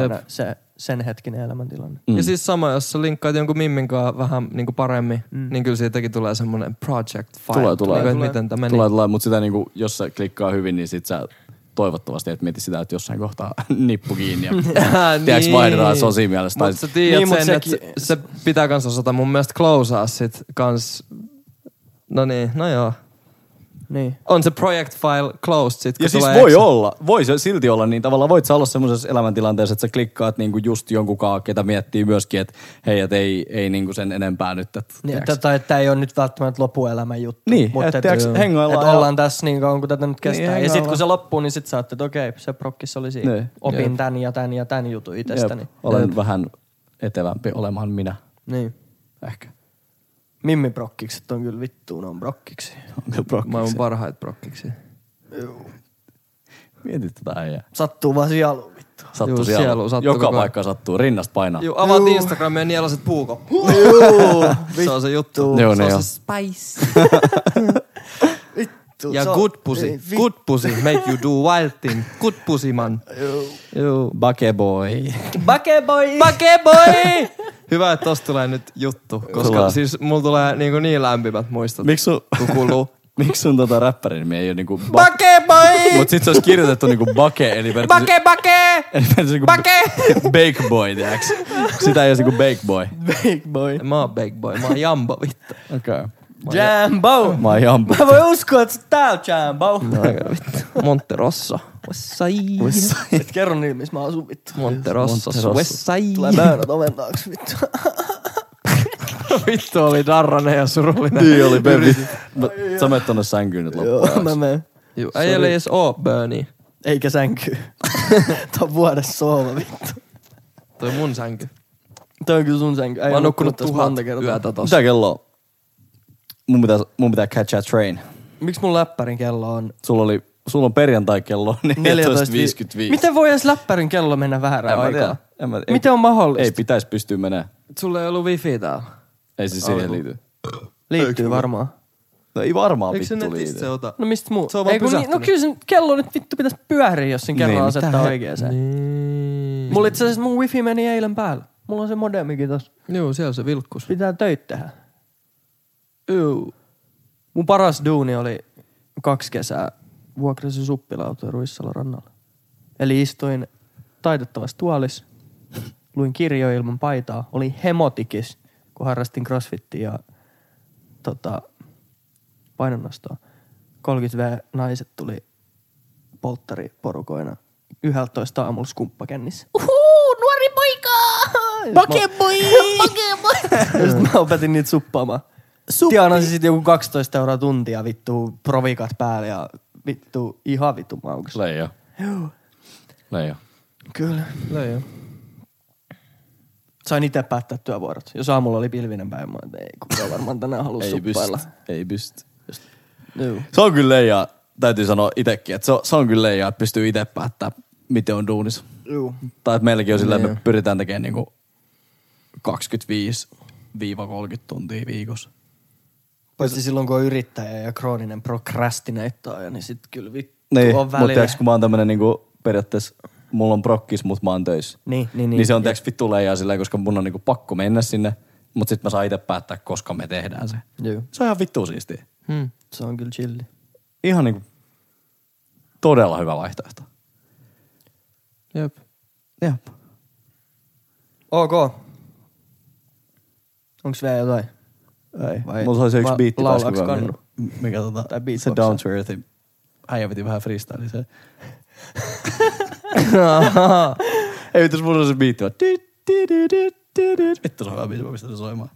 Aina se, sen hetkinen elämäntilanne.
Mm.
Ja siis sama, jos sä linkkaat jonkun mimmin kanssa vähän niin kuin paremmin, mm. niin kyllä siitäkin tulee semmoinen project file.
Tulee, tulee.
Niin kuin,
Tulee.
että miten tämä meni.
Tulee, tulee, mutta sitä niinku, jos se klikkaa hyvin, niin sit sä toivottavasti et mieti sitä, että jossain kohtaa [LAUGHS] nippu kiinni ja [LAUGHS] tiedätkö, vaihdetaan sosi mielestä. Tai
Mutta sä tiedät
Niin,
sen, että
sekin-
se, se pitää kans osata mun mielestä closeaa sit kans. No niin, no joo.
Niin.
On se project file closed sit, kun
Ja siis
tulee
voi
exit.
olla, voi se silti olla niin. Tavallaan voit sä olla semmoisessa elämäntilanteessa, että sä klikkaat niinku just jonkun kaa, ketä miettii myöskin, että hei, et ei, ei niinku sen enempää nyt. Et,
Niin, että, tai että tämä ei ole nyt välttämättä loppuelämän juttu.
Niin,
mutta
et
et,
tiedätkö,
et,
hengaillaan
et
ja-
ollaan tässä niin kauan, kun tätä nyt kestää.
Niin,
ja sitten
hengaillaan.
kun se loppuu, niin sitten saatte, että okei, se prokkissa oli siinä.
Niin.
Opin
Jep.
tän ja tän ja tän jutun itsestäni.
Jep, olen vähän etevämpi olemaan minä,
Niin.
ehkä.
Mimmi prokkikset on kyllä vittuun on prokkiksi.
On kyllä prokkiksi.
Maailman parhaita prokkiksi.
Mietit tätä äijää.
Sattuu vaan sieluun vittu.
Sattuu
Juu,
siellä.
sielu sattuu
Joka
koko
paikka sattuu. Rinnasta painaa.
Juu, avaat Instagramia ja nielaset puukoppu. se on se juttu.
Joo,
se on
on.
se spice. [LAUGHS]
Vittu,
Ja
se on-
good pussy.
Ei, vi-
Good pussy make you do [LAUGHS] wild thing. Good pussy man. Juu.
Bake boy. [LAUGHS]
Bake boy!
Hyvä, että tosta tulee nyt juttu, koska
Tulee.
siis mulla tulee niinku niin lämpimät muistot,
Miksi sun,
kun kuuluu [LAUGHS]
miksi sun tota räppärin nimi ei ole niinku... Ba-
Pake boy!
Mut sit se olisi kirjoitettu niinku Bake, eli.
Pake pake!
Eli periaatteessa niinku
Bake!
Bake boy, tiiäks? Sitä ei olisi niinku Bake boy.
Bake boy.
Mä oon big boy, mä oon jambo vittu.
Okei. Okay.
Jambo!
Mä oon Jambo.
Mä voin uskoa, että sä täällä Jambo.
Aika vittu. Monte Rosso. Westside.
Et kerro niin, missä mä asun vittu.
Monte Rosso.
Monte Rosso.
Westside.
Tulee böönät oven taakse vittu. [LAUGHS]
Vittu oli darranen ja surullinen.
Niin oli, baby. Sä menet tonne sänkyyn nyt loppuun.
Joo, mä menen.
Äijällä ei edes oo Bernie.
Eikä sänky. [LAUGHS] Tää on vuodessa soova vittu.
Toi on mun sänky.
Toi on kyllä sun sänky.
Mä oon nukkunut
tässä monta kertaa.
yötä tossa.
Mitä kello on? Mun pitää, mun pitää catch a train.
Miksi mun läppärin kello on
Sulla oli, sulla on perjantai kello 14.55.
Miten voi edes läppärin kello mennä väärään aikaan?
En mä, ei,
Miten on mahdollista?
Ei pitäisi pystyä menemään.
Sulla ei ollut wifi täällä.
Ei siis siihen liity.
Liittyy varmaan.
No ei varmaan
Eikö se
vittu
netistä se
liity.
ota?
No mistä muu?
Se on vaan
Ei, kun niin, no kyllä sen kello nyt vittu pitäisi pyöriä, jos sen kerran
Niin,
asettaa oikeeseen.
Niin.
Mulla itse asiassa mun wifi meni eilen päällä. Mulla on se modemikin tossa.
Joo, siellä se vilkkus.
Pitää töitä tehdä. Juu. Mun paras duuni oli kaksi kesää vuokrasin suppilautoja Ruissalon rannalla. Eli istuin taitettavassa tuolis, luin kirjoja ilman paitaa, oli hemotikis, kun harrastin crossfittiä ja tota, painonnostoa. 30V naiset tuli polttariporukoina 11 aamulla skumppakännissä. Uhuu, nuori poika! Pokemoi! [LAUGHS] Pokemoi! Ja sit mä opetin niitä suppaamaan. Tienasin sit joku 12 euroa tuntia vittu provikat päälle ja vittu ihan vittu maukas.
Leijo.
Joo.
Leijo.
Kyllä.
Leijo.
Sain itse päättää työvuorot. Jos aamulla oli pilvinen päivä, mä että ei kukaan varmaan tänään halua
Ei
suppailla.
pysty. Ei pysty.
Joo.
Se on kyllä leija, täytyy sanoa itekin, että se on, se on kyllä leija, että pystyy itse päättää, miten on duunissa.
Joo.
Tai että meilläkin on sillä, että me
Niin.
pyritään tekemään niinku 25-30 tuntia viikossa.
Paitsi silloin, kun on yrittäjä ja krooninen procrastinator, niin sit kyllä vittu
Niin,
on
mutta
välillä.
tiiäks, kun mä oon tämmönen niinku periaatteessa, mulla on prokkis, mutta mä oon töissä.
Niin, niin,
Niin, se on tiiäks vittu leijaa silleen, koska mun on niinku pakko mennä sinne, mutta sit mä saan itse päättää, koska me tehdään se.
Joo.
Se on ihan vittu siistiä.
Hmm.
Se on kyllä chilli.
Ihan niinku todella hyvä vaihtoehto.
Jep.
Jep.
Ok. Onks vielä jotain?
Ei.
Vai
Mulla olisi yksi biitti taas, kuka-
kannu?
mikä tota,
Tai
se? Down to Earthin. Äijä veti vähän freestyle. Se. [LAUGHS] Ei mitäs mulla on se biitti. vaan. Vittu se on hyvä biitti, mä pistän soimaan.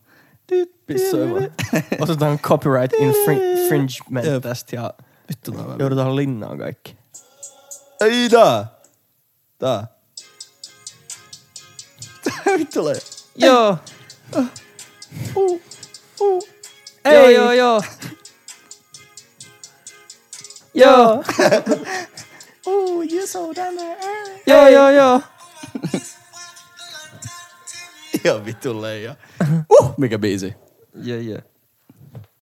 Pissoimaan. [LAUGHS] Otetaan copyright infringement
Jep.
tästä ja
Vittu tää hyvä.
joudutaan linnaan kaikki.
Ei tää. Tää. [LAUGHS] Vittu tulee.
Joo.
Uh, uh.
Joo, joo, joo. Joo.
Uh, you're so down there.
Joo, joo, joo.
Ihan vittu leija. Uh, mikä biisi?
Yeah, yeah.